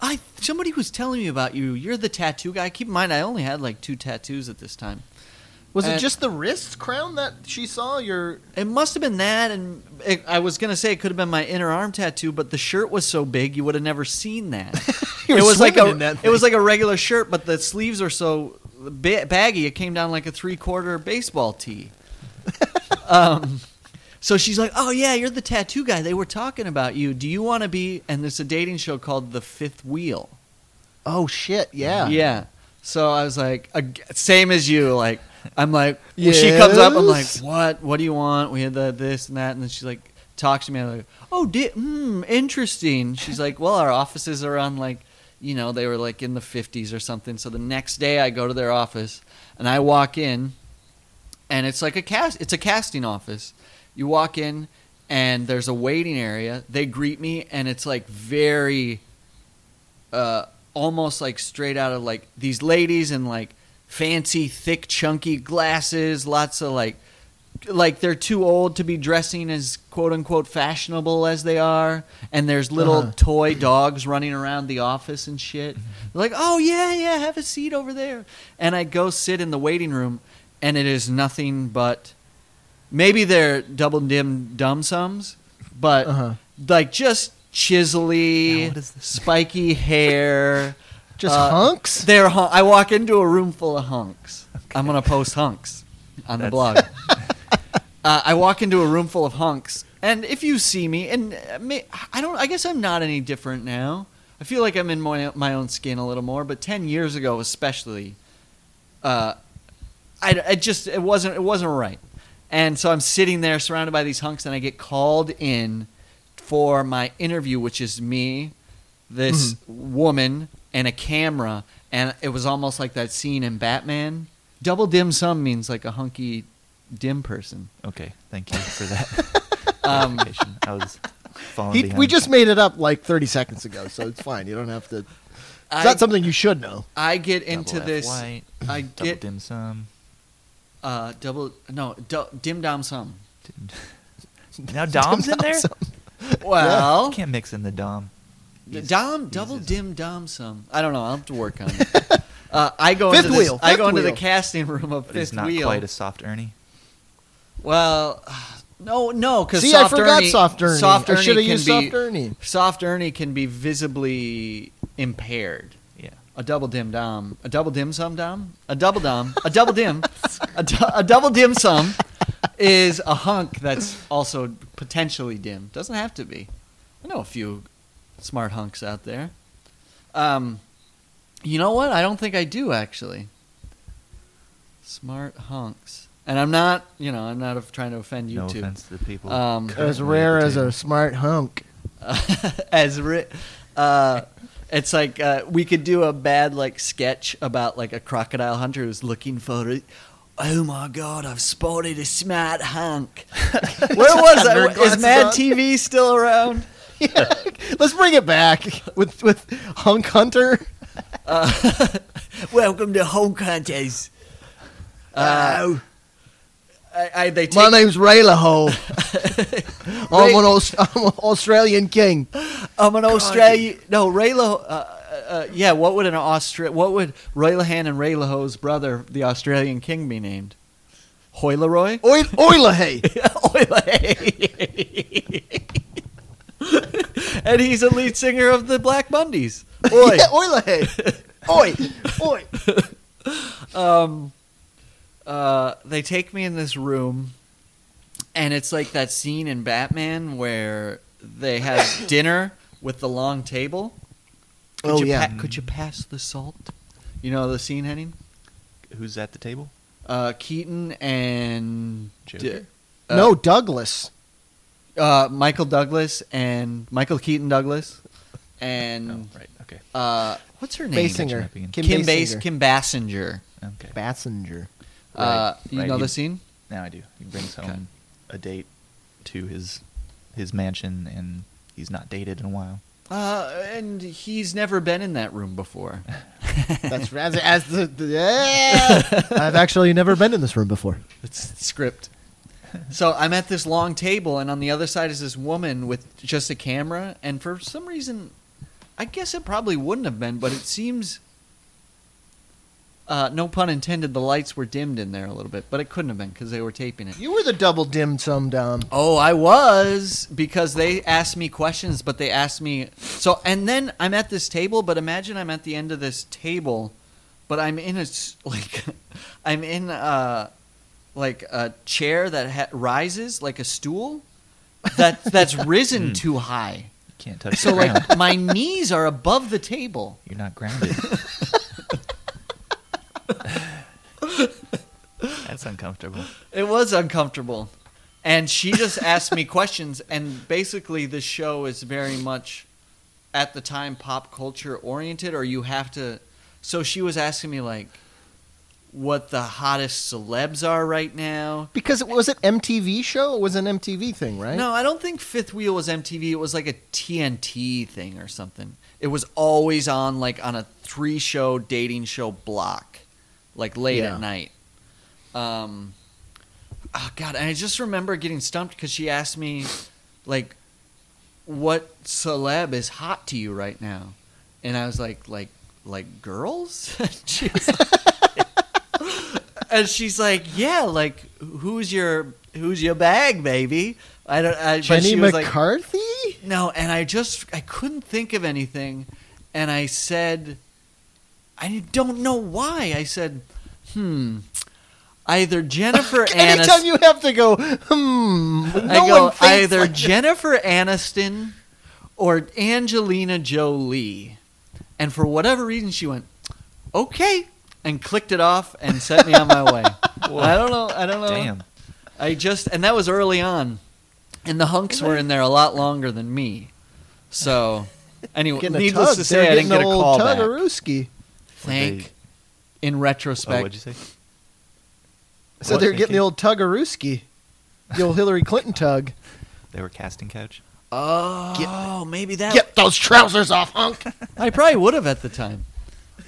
I somebody was telling me about you. You're the tattoo guy. Keep in mind, I only had like two tattoos at this time. Was it just the wrist crown that she saw? Your It must have been that, and it, I was gonna say it could have been my inner arm tattoo, but the shirt was so big you would have never seen that. It was like a it was like a regular shirt, but the sleeves are so ba- baggy it came down like a three quarter baseball tee. um, so she's like, "Oh yeah, you're the tattoo guy. They were talking about you. Do you want to be?" And there's a dating show called The Fifth Wheel. oh shit, yeah, Yeah. So I was like, same as you. Like, I'm like, when she comes up, I'm like, what? What do you want? We had the this and that, and then she's like, talks to me. I'm like, oh, di- hmm, interesting. She's like, well, our offices are on like, you know, they were like in the 50s or something. So the next day, I go to their office, and I walk in, and it's like a cast. It's a casting office. You walk in, and there's a waiting area. They greet me, and it's like very uh, almost like straight out of like these ladies in like fancy, thick, chunky glasses, lots of like like they're too old to be dressing as quote unquote fashionable as they are, and there's little Uh-huh. toy dogs running around the office and shit. They're like, oh yeah, yeah, have a seat over there, and I go sit in the waiting room, and it is nothing but maybe they're double dim dumb sums, but Uh-huh. like just chiselly, Now what is this? spiky hair. just Uh, hunks. They're hun- I walk into a room full of hunks. I'm gonna post hunks on the blog. uh, I walk into a room full of hunks, and if you see me, and uh, may, I don't, I guess I'm not any different now. I feel like I'm in my my own skin a little more, but ten years ago, especially, uh, I, I just it wasn't it wasn't right, and so I'm sitting there surrounded by these hunks, and I get called in for my interview, which is me, this woman, and a camera, and it was almost like that scene in Batman Double dim sum means like a hunky dim person. Okay, thank you for that Um. I was following He, behind. we just made it up like 30 seconds ago, so it's fine. You don't have to. It's I, not something you should know. I get Double into F this. White, I double get dim sum. uh, double no du- dim dom sum. Dim- Now Dom's in there. Well, You can't mix in the Dom. The He's- Dom, he's double his- dim dom sum. I don't know. I'll have to work on it. uh, I go Fifth into this, wheel, I fifth go into the casting room of But he's fifth not wheel. quite a soft Ernie. well, no, no, because See, soft I forgot Ernie, soft Ernie. Soft I Ernie should have can used be, soft Ernie. Soft Ernie can be visibly impaired. Yeah. A double dim dom, a double dim sum dom, a double dom, a double dim, a, du- a double dim sum is a hunk that's also potentially dim. Doesn't have to be. I know a few smart hunks out there. Um, you know what? I don't think I do actually. Smart hunks, and I'm not. You know, I'm not trying to offend you no two. offense to the people. Um, As rare as a smart hunk. as ri- uh, it's like uh, we could do a bad like sketch about like a crocodile hunter who's looking for it. Oh my god, I've spotted a smart hunk. Where was Nerd that? Is Mad on. TV still around? Let's bring it back with with Hunk Hunter. Uh, welcome to Hunk Hunters. Uh, I, I, they take, My name's Raylaho. I'm, an Aus- I'm an Australian king. I'm an Australian. No, Raylo. Uh, uh, yeah, what would an Austra- What would Raylahan and Raylaho's brother, the Australian king, be named? Hoyleroy. Oil, Oilahay. and he's a lead singer of the Black Bundies. Oi. Yeah, Oilahay. Oi, oi. um, uh, they take me in this room, and it's like that scene in Batman where they have dinner with the long table. Could Oh, you yeah. pa- could you pass the salt? You know the scene, Henning? Who's at the table? Uh, Keaton and Joker? uh, no, Douglas. Uh, Michael Douglas and Michael Keaton Douglas and Oh, right. Okay. uh, what's her name? Basinger. Kim, Kim Bas- Basinger. Kim Basinger. Okay. Basinger. Uh, Right, you right, know he- the scene? Now I do. He brings Okay. home a date to his his mansion, and he's not dated in a while. Uh, and he's never been in that room before. That's as, as the, the yeah. I've actually never been in this room before. It's script. So I'm at this long table, and on the other side is this woman with just a camera. And for some reason, I guess it probably wouldn't have been, but it seems, uh, no pun intended, the lights were dimmed in there a little bit, but it couldn't have been because they were taping it. You were the double dimmed some dom. Oh, I was because they asked me questions, but they asked me so. And then I'm at this table, but imagine I'm at the end of this table, but I'm in a like, I'm in a like a chair that ha- rises like a stool, that that's hmm. risen too high. You can't touch So the ground. like my knees are above the table. You're not grounded. That's uncomfortable. It was uncomfortable. And she just asked me questions and basically the show is very much at the time pop culture oriented or you have to so she was asking me like what the hottest celebs are right now. Because it was an MTV show? It was an MTV thing, right? No, I don't think Fifth Wheel was MTV. It was like a TNT thing or something. It was always on like on a three show dating show block, like late Yeah. at night. Um, oh God, and I just remember getting stumped because she asked me, like, what celeb is hot to you right now? And I was like, like, like girls? she was and she's like, yeah, like, who's your who's your bag, baby? I don't. I, Jenny she was like, McCarthy? no, and I just I couldn't think of anything, and I said, I don't know why. I said, hmm, either Jennifer Anytime Aniston. you have to go, hmm. No I go one either like. Jennifer Aniston or Angelina Jolie, and for whatever reason she went, okay, and clicked it off and sent me on my way. I don't know. I don't know. Damn. I just and that was early on, and the hunks were in there a lot longer than me. So, anyway, Getting a needless tug. to They're say, I didn't get a the old call back. Tuggarooski. Thank, in Oh, retrospect, what'd you say? So What they're getting thinking? the old Tugarooski, the old Hillary Clinton tug. They were casting couch. Oh, maybe that. Get those trousers off, hunk. I probably would have at the time.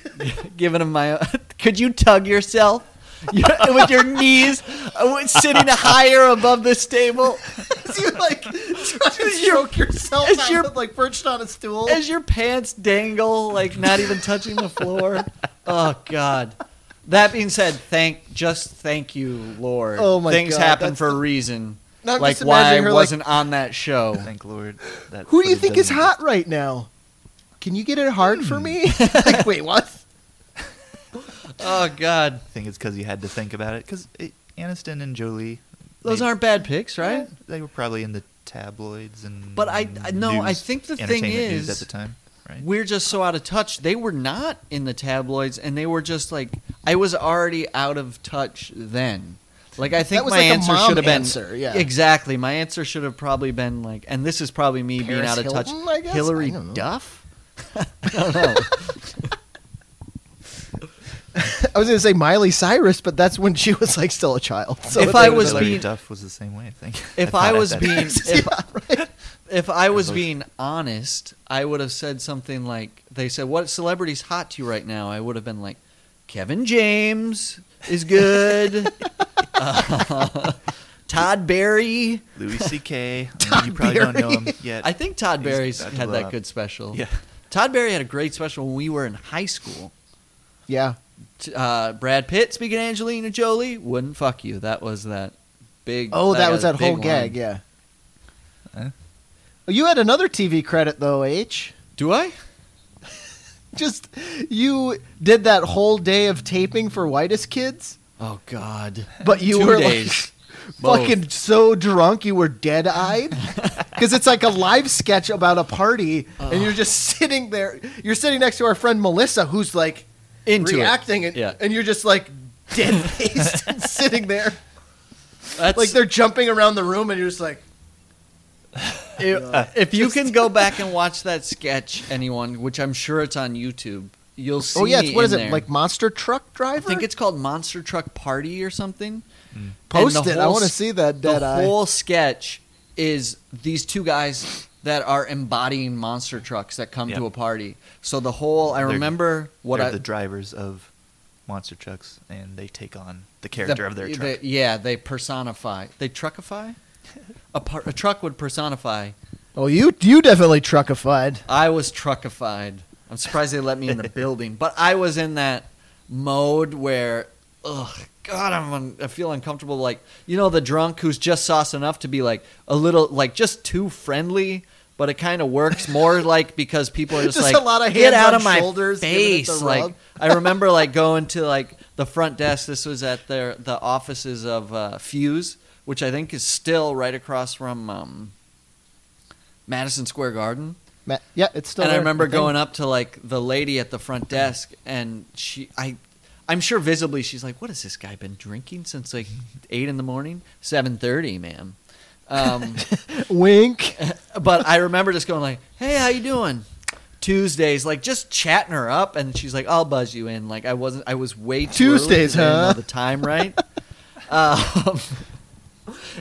Given him my. Could you tug yourself with your knees uh, sitting higher above this table As you like try to stroke yourself as out you're- of, like perched on a stool. as your pants dangle, like not even touching the floor? Oh God. That being said, thank just thank you, Lord. Oh, my Things God, happen for a reason. Now I'm like why I imagining her, like- wasn't on that show. Thank Lord. That Who do you think is hot right now? Can you get it hard for hmm. me? like, wait, what? Oh God. I think it's because you had to think about it. Because Aniston and Jolie, Those they- aren't bad picks, right? Yeah, they were probably in the tabloids and. But I- I- no, I think the thing is- at the time, right? We're just so out of touch. They were not in the tabloids, and they were just like I was already out of touch then. Like I think was my like answer should have been answer, yeah. exactly. My answer should have probably been like, and this is probably me being out of touch. Hilton, I guess? Hillary I. Duff. I don't know. I was gonna say Miley Cyrus, but that's when she was like still a child. So If I was Hillary being- Duff was the same way. I think. If thought I was that being time. if, if I was being honest, I would have said something like they said, "What celebrity's hot to you right now?" I would have been like, "Kevin James is good." Uh, Todd Barry. Louis C.K. I mean, you probably don't know him yet. I think Todd He's Barry's had that up. good special. Yeah. Todd Barry had a great special when we were in high school. yeah. Uh, Brad Pitt speaking of Angelina Jolie wouldn't fuck you. That was that big. Oh, that was that big whole gag. Yeah. Huh? Oh, You had another TV credit though, H. Do I? Just you did that whole day of taping for Whitest Kids, Oh God. but you Two were days. like Both. Fucking so drunk you were dead eyed. Because it's like a live sketch about a party, and you're just sitting there. You're sitting next to our friend Melissa, who's like Into it. reacting, and, Yeah. and you're just like dead faced and sitting there. That's Like they're jumping around the room, and you're just like, if, uh, if you can go back and watch that sketch, anyone, which I'm sure it's on YouTube, you'll see. oh yeah, it's, what is in it there. like Monster Truck driver? I think it's called Monster Truck Party or something. Post And the it. I want to see that dead the eye. whole sketch is these two guys that are embodying monster trucks that come Yep. to a party. So the whole I They're- remember what They're I the drivers of monster trucks, and they take on the character of their the- truck. yeah, they personify. They truckify. a, par- a truck would personify. Oh, you you definitely truckified. I was truckified. I'm surprised they let me in the building, but I was in that mode where, ugh, God, I'm un- I feel uncomfortable. Like you know, the drunk who's just sauce enough to be like a little, like just too friendly. But it kind of works more like because people are just, Just like, a lot of get hands out on of my shoulders, giving it face. Like rub. I remember like going to like the front desk. This was at their the offices of uh, Fuse, which I think is still right across from um, Madison Square Garden Ma- yeah, it's still. and I there, remember think. going up to like the lady at the front desk, and she, I, I'm sure visibly she's like, "What has this guy been drinking since like eight in the morning? Seven thirty, ma'am." Um, Wink. but I remember just going like, "Hey, how you doing?" Tuesdays, like just chatting her up, and she's like, "I'll buzz you in." Like I wasn't, I was way too Tuesdays, didn't huh? the time right. um,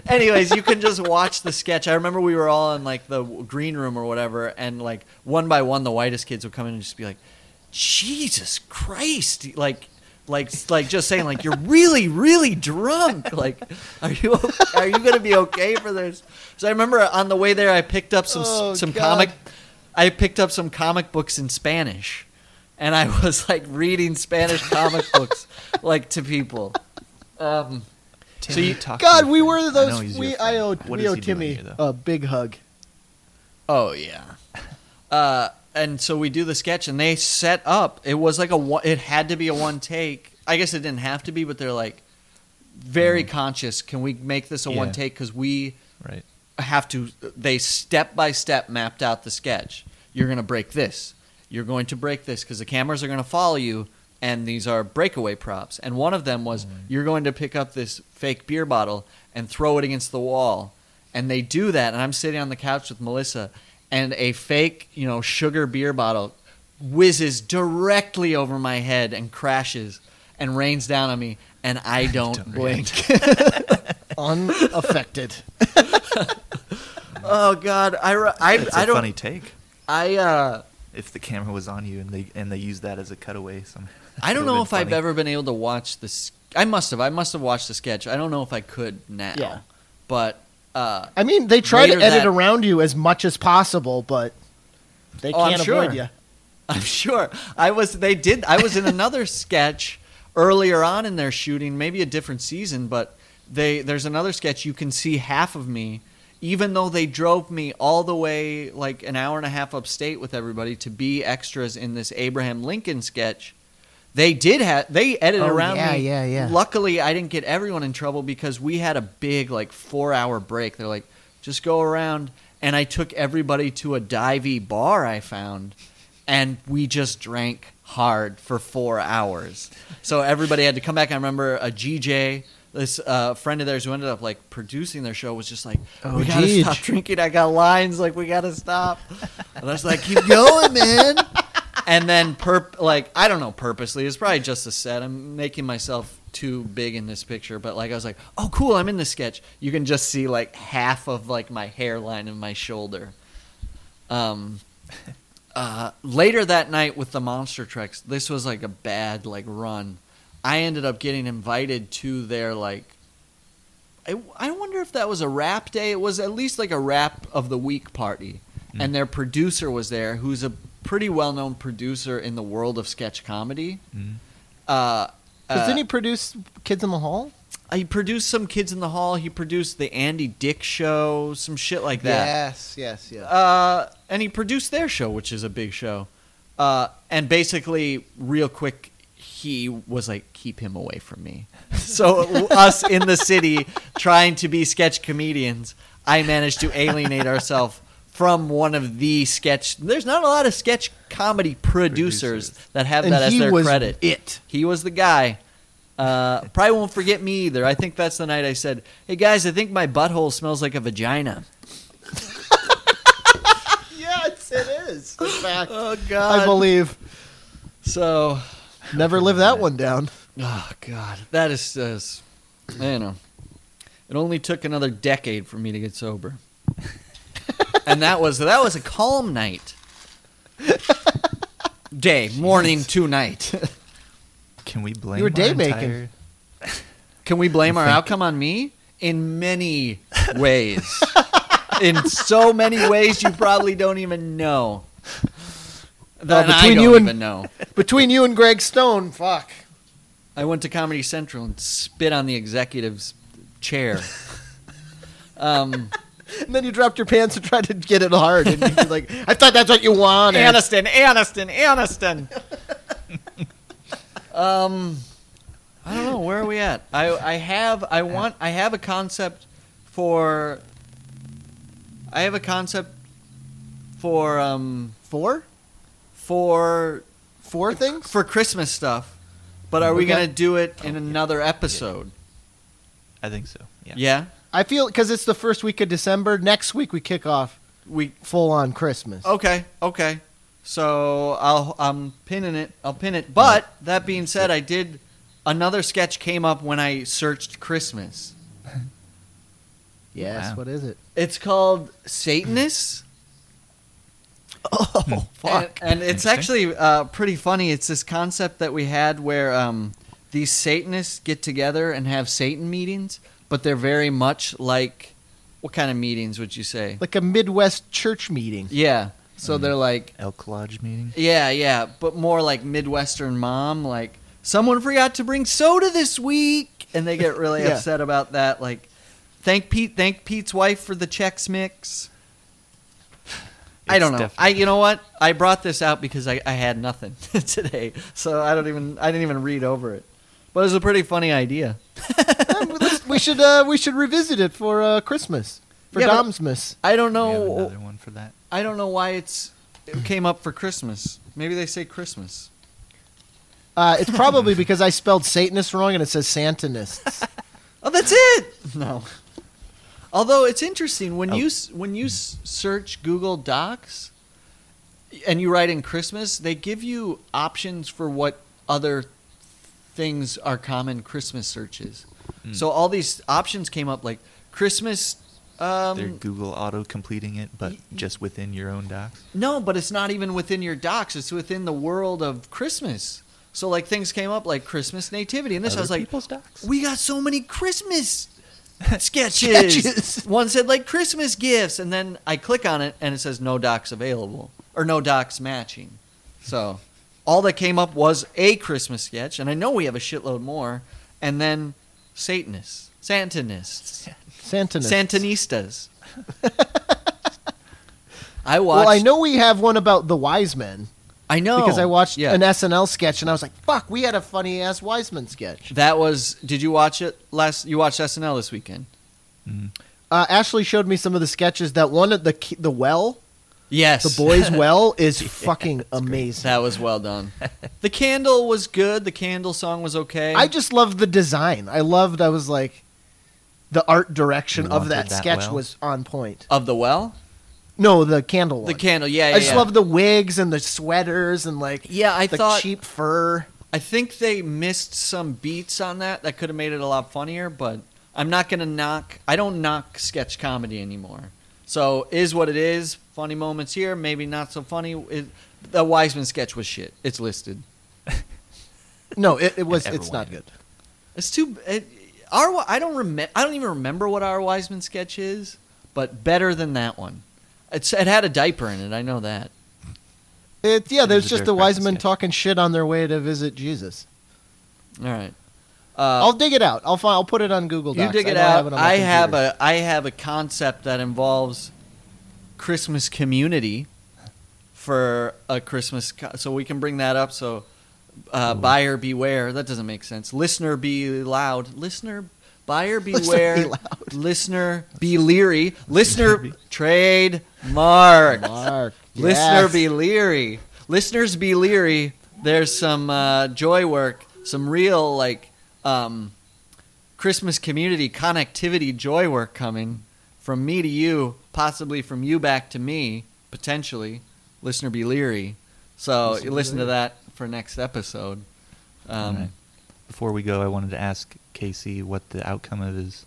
anyways, you can just watch the sketch. I remember we were all in like the green room or whatever, and like one by one, the whitest kids would come in and just be like, "Jesus Christ!" Like, like, like just saying like, "You're really, really drunk." Like, are you are you gonna be okay for this? So I remember on the way there, I picked up some Oh, some God. comic. I picked up some comic books in Spanish, and I was like reading Spanish comic books like to people. Um, Tim, So you- talk God, we friend. were those. he's We I owe What we owe Timmy here, a big hug. Oh yeah. Uh, and so we do the sketch, and they set up. It was like a one. It had to be a one take. I guess it didn't have to be, but they're like very mm-hmm. conscious. Can we make this a one take? Because we Right. have to. They step by step mapped out the sketch. You're going to break this. You're going to break this because the cameras are going to follow you, and these are breakaway props. And one of them was mm-hmm. you're going to pick up this fake beer bottle and throw it against the wall. And they do that, and I'm sitting on the couch with Melissa, and a fake, you know, sugar beer bottle whizzes directly over my head and crashes and rains down on me. and I don't, Don't blink. Unaffected. oh God, I I, It's I a don't funny take. I uh If the camera was on you and they and they use that as a cutaway, some. I don't know been if I've ever been able to watch this. I must have. I must have watched the sketch. I don't know if I could now. Yeah. But uh, I mean, they try to edit that- around you as much as possible, but they Oh, can't sure. avoid you. I'm sure I was. They did. I was in another sketch earlier on in their shooting, maybe a different season, but they there's another sketch. You can see half of me, even though they drove me all the way like an hour and a half upstate with everybody to be extras in this Abraham Lincoln sketch. They did have. They edited Oh, around yeah, me. yeah, yeah. Luckily, I didn't get everyone in trouble because we had a big like four hour break. They're like, just go around, and I took everybody to a divey bar I found, and we just drank hard for four hours. So everybody had to come back. I remember a GJ. This uh, friend of theirs who ended up like producing their show was just like, Oh, "We gotta Jeej. stop drinking. I got lines like we gotta stop." And I was like, "Keep going, man." And then perp like I don't know purposely. It's probably just a set. I'm making myself too big in this picture, but like I was like, "Oh, cool! I'm in this sketch." You can just see like half of like my hairline and my shoulder. Um, uh, later that night with the monster trucks, this was like a bad like run. I ended up getting invited to their like. I, I wonder if that was a rap day. It was at least like a rap of the week party, Mm. and their producer was there, who's a pretty well known producer in the world of sketch comedy. Mm. Uh, uh, didn't he produce Kids in the Hall? he produced some Kids in the Hall. He produced the Andy Dick Show, some shit like that. Yes, yes, yes. Uh, and he produced their show, which is a big show. Uh, and basically, real quick, he was like, "Keep him away from me." so us in the city trying to be sketch comedians, I managed to alienate ourselves from one of the sketch. There's not a lot of sketch comedy producers, Producers. that have and that as he their was credit. it. He was the guy. Uh, probably won't forget me either. I think that's the night I said, "Hey guys, I think my butthole smells like a vagina." Yes, it is. In fact, Oh god, I believe. So, Never live that one down. oh god, that is just, you know, it only took another decade for me to get sober, and that was that was a calm night, day, morning to night. Can we blame? You were our day making. entire- Can we blame our outcome on me? In many ways, in so many ways you probably don't even know. That I between don't you and- even know. Between you and Greg Stone, fuck. I went to Comedy Central and spit on the executive's chair. Um, And then you dropped your pants and tried to get it hard. And you're like, I thought that's what you wanted. Aniston, Aniston, Aniston. um, I don't know where are we at. I I have I want I have a concept for. I have a concept for um Four? for Four things? for Christmas stuff, but are we Okay. gonna do it in another episode? I think so. Yeah. Yeah, I feel because it's the first week of December. Next week we kick off we full on Christmas. Okay, okay. So I'll I'm pinning it. I'll pin it. But that being said, I did another sketch came up when I searched Christmas. yes. Wow. What is it? It's called Satanists. Oh And, and it's actually uh, pretty funny. It's this concept that we had where um, these Satanists get together and have Satan meetings, but they're very much like what kind of meetings would you say? Like a Midwest church meeting. Yeah. So Mm. they're like Elk Lodge meeting. Yeah, yeah, but more like Midwestern mom, like someone forgot to bring soda this week, and they get really Yeah. upset about that. Like, thank Pete, thank Pete's wife for the Chex Mix. I don't know. definitely- I, you know what? I brought this out because I, I had nothing today, so I don't even, I didn't even read over it. But it was a pretty funny idea. Um, we should uh, we should revisit it for uh, Christmas for Yeah, but- Domsmas. I don't We have know. another one for that. I don't know why it's it came up for Christmas. Maybe they say Christmas. Uh, it's probably because I spelled Satanist wrong and it says Santanists. Oh, that's it. No. Although it's interesting when Oh. you s- when you s- search Google Docs and you write in Christmas, they give you options for what other things are common Christmas searches. Hmm. So all these options came up like Christmas. They're Um, Google auto completing it, but y- just within your own docs. no, but it's not even within your docs. It's within the world of Christmas. So like things came up like Christmas nativity, and this I was like, people's docs. we got so many Christmas sketches. Sketches. One said like Christmas gifts, and then I click on it and it says no docs available or no docs matching. So all that came up was a Christmas sketch, and I know we have a shitload more, and then Satanists, Santanists, Santanist. Santanistas. I watched. Well, I know we have one about the wise men I know because I watched Yeah. an SNL sketch and I was like, "Fuck, we had a funny ass wise man sketch." That was. Did you watch it last? You watched SNL this weekend? Mhm. Uh, Ashley showed me some of the sketches. That one at the the well, Yes. the boys' well, is fucking amazing. That was well done. the candle was good. The candle song was okay. I just loved the design. I loved. I was like, the art direction You of wanted that that sketch well? was on point. of the well. No, the candle one. The candle. Yeah. yeah I just yeah. love the wigs and the sweaters and like Yeah, I the thought. cheap fur. I think they missed some beats on that that could have made it a lot funnier. But I'm not gonna knock. I don't knock sketch comedy anymore. So is what it is. Funny moments here, maybe not so funny. It, the Wiseman sketch was shit. It's listed. No, it, it was. Ever It's not good. It's too. It, our I don't remember. I don't even remember what our Wiseman sketch is, but better than that one. It's it had a diaper in it. I know that. It yeah. There's just the wise men talking shit on their way to visit Jesus. All right. Uh, I'll dig it out. I'll find. I'll put it on Google Docs. you dig I it I out. have it on my I have a I have a concept that involves Christmas community for a Christmas. Co- so we can bring that up. So uh, buyer beware. That doesn't make sense. Listener be loud. Listener. Buyer Listener be beware. loud. Listener be leery. Listener trade mark. Mark. Listener yes. be leery. Listeners be leery. There's some uh, joy work, some real like um, Christmas community connectivity joy work coming from me to you, possibly from you back to me, potentially. Listener be leery. So Listener you listen to that for next episode. Um, All right. Before we go, I wanted to ask Casey what the outcome of his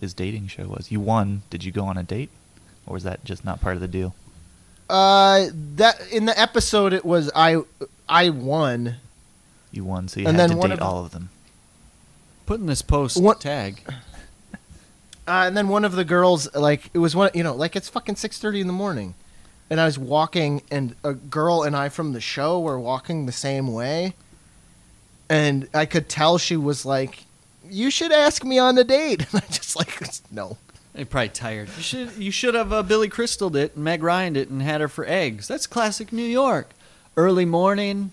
his dating show was. You won. Did you go on a date, or was that just not part of the deal? Uh, that in the episode it was I I won. You won, so you And had then to one date of all of them. Putting this post What- tag. Uh, and then one of the girls, like, it was one, you know, like it's fucking six thirty in the morning, and I was walking, and a girl and I from the show were walking the same way, and I could tell she was like, "You should ask me on a date," and I just like, no. They're probably tired. You should you should have uh, Billy Crystaled it and Meg Ryan it and had her for eggs. That's classic New York. Early morning,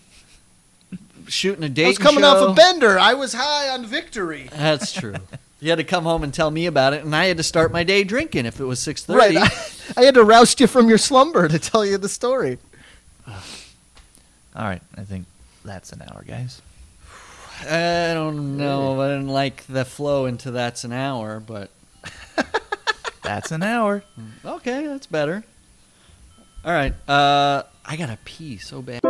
shooting a date. I was coming off a bender. I was high on victory. That's true. You had to come home and tell me about it, and I had to start my day drinking if it was six thirty. Right. I, I had to roust you from your slumber to tell you the story. All right, I think that's an hour, guys. I don't know. I didn't like the flow into that's an hour, but That's an hour. okay, that's better. All right. Uh, I gotta pee so bad.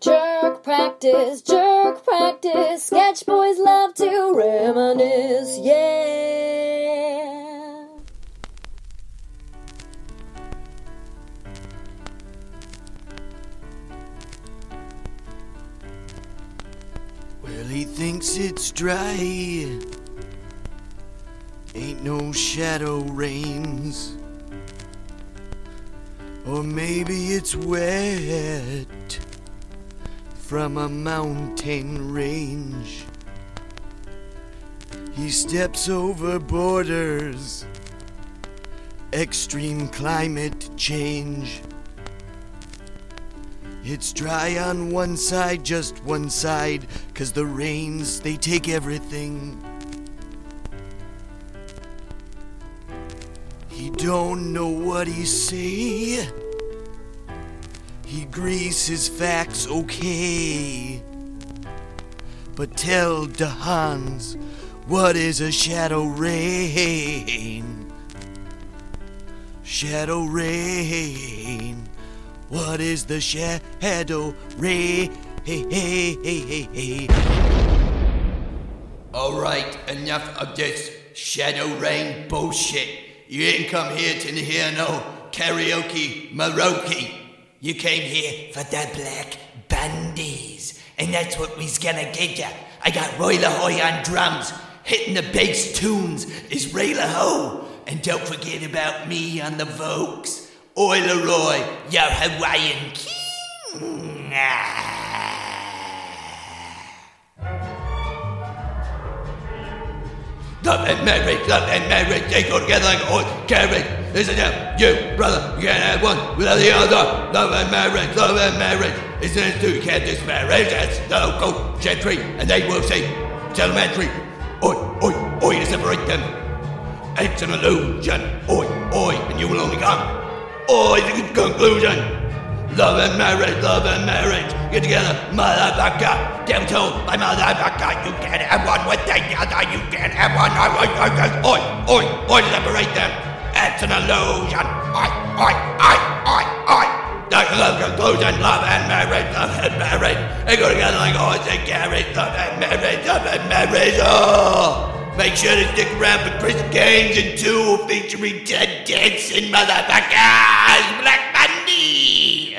Jerk practice, jerk practice. Sketch boys love to reminisce, yeah. Well, he thinks it's dry. Ain't no shadow rains. Or maybe it's wet from a mountain range. He steps over borders, extreme climate change. It's dry on one side, just one side, 'cause the rains, they take everything. He don't know what he say. He grease his facts okay. But tell the Hans, what is a shadow rain? Shadow rain. What is the shadow rain? Hey. Alright, enough of this Shadow Rain bullshit. You didn't come here to hear no karaoke maroke. You came here for the black bandies. And that's what we's gonna get ya. I got Roy LaHoy on drums. Hitting the bass tunes is Ray LaHoy. And don't forget about me on the Vokes. Oi Leroy, your Hawaiian king. Ah. Love and marriage, love and marriage, they go together like oil carriage. Listen up, you, brother, you can't have one without the other. Love and marriage, love and marriage. Isn't it two? Can't disparage. That's the local gentry, and they will say, elementary. Oi, oi, oi, to separate them. It's an illusion. Oi, oi, and you will only come. Oi, the conclusion. Love and marriage, love and marriage. Get together, motherfucker. Damn told my motherfucker, you can't have one with the other. You can't have one. Oi, oi, oi, oi, separate them. It's an illusion. Oi, oi, oi, oi, oi. The love conclusion, love and marriage, love and marriage. They go together like horse and carriage, love and marriage, love and marriage. Oh! Make sure to stick around for Chris Gaines and 2 featuring Ted Danson, motherfuckers! Black Bundy!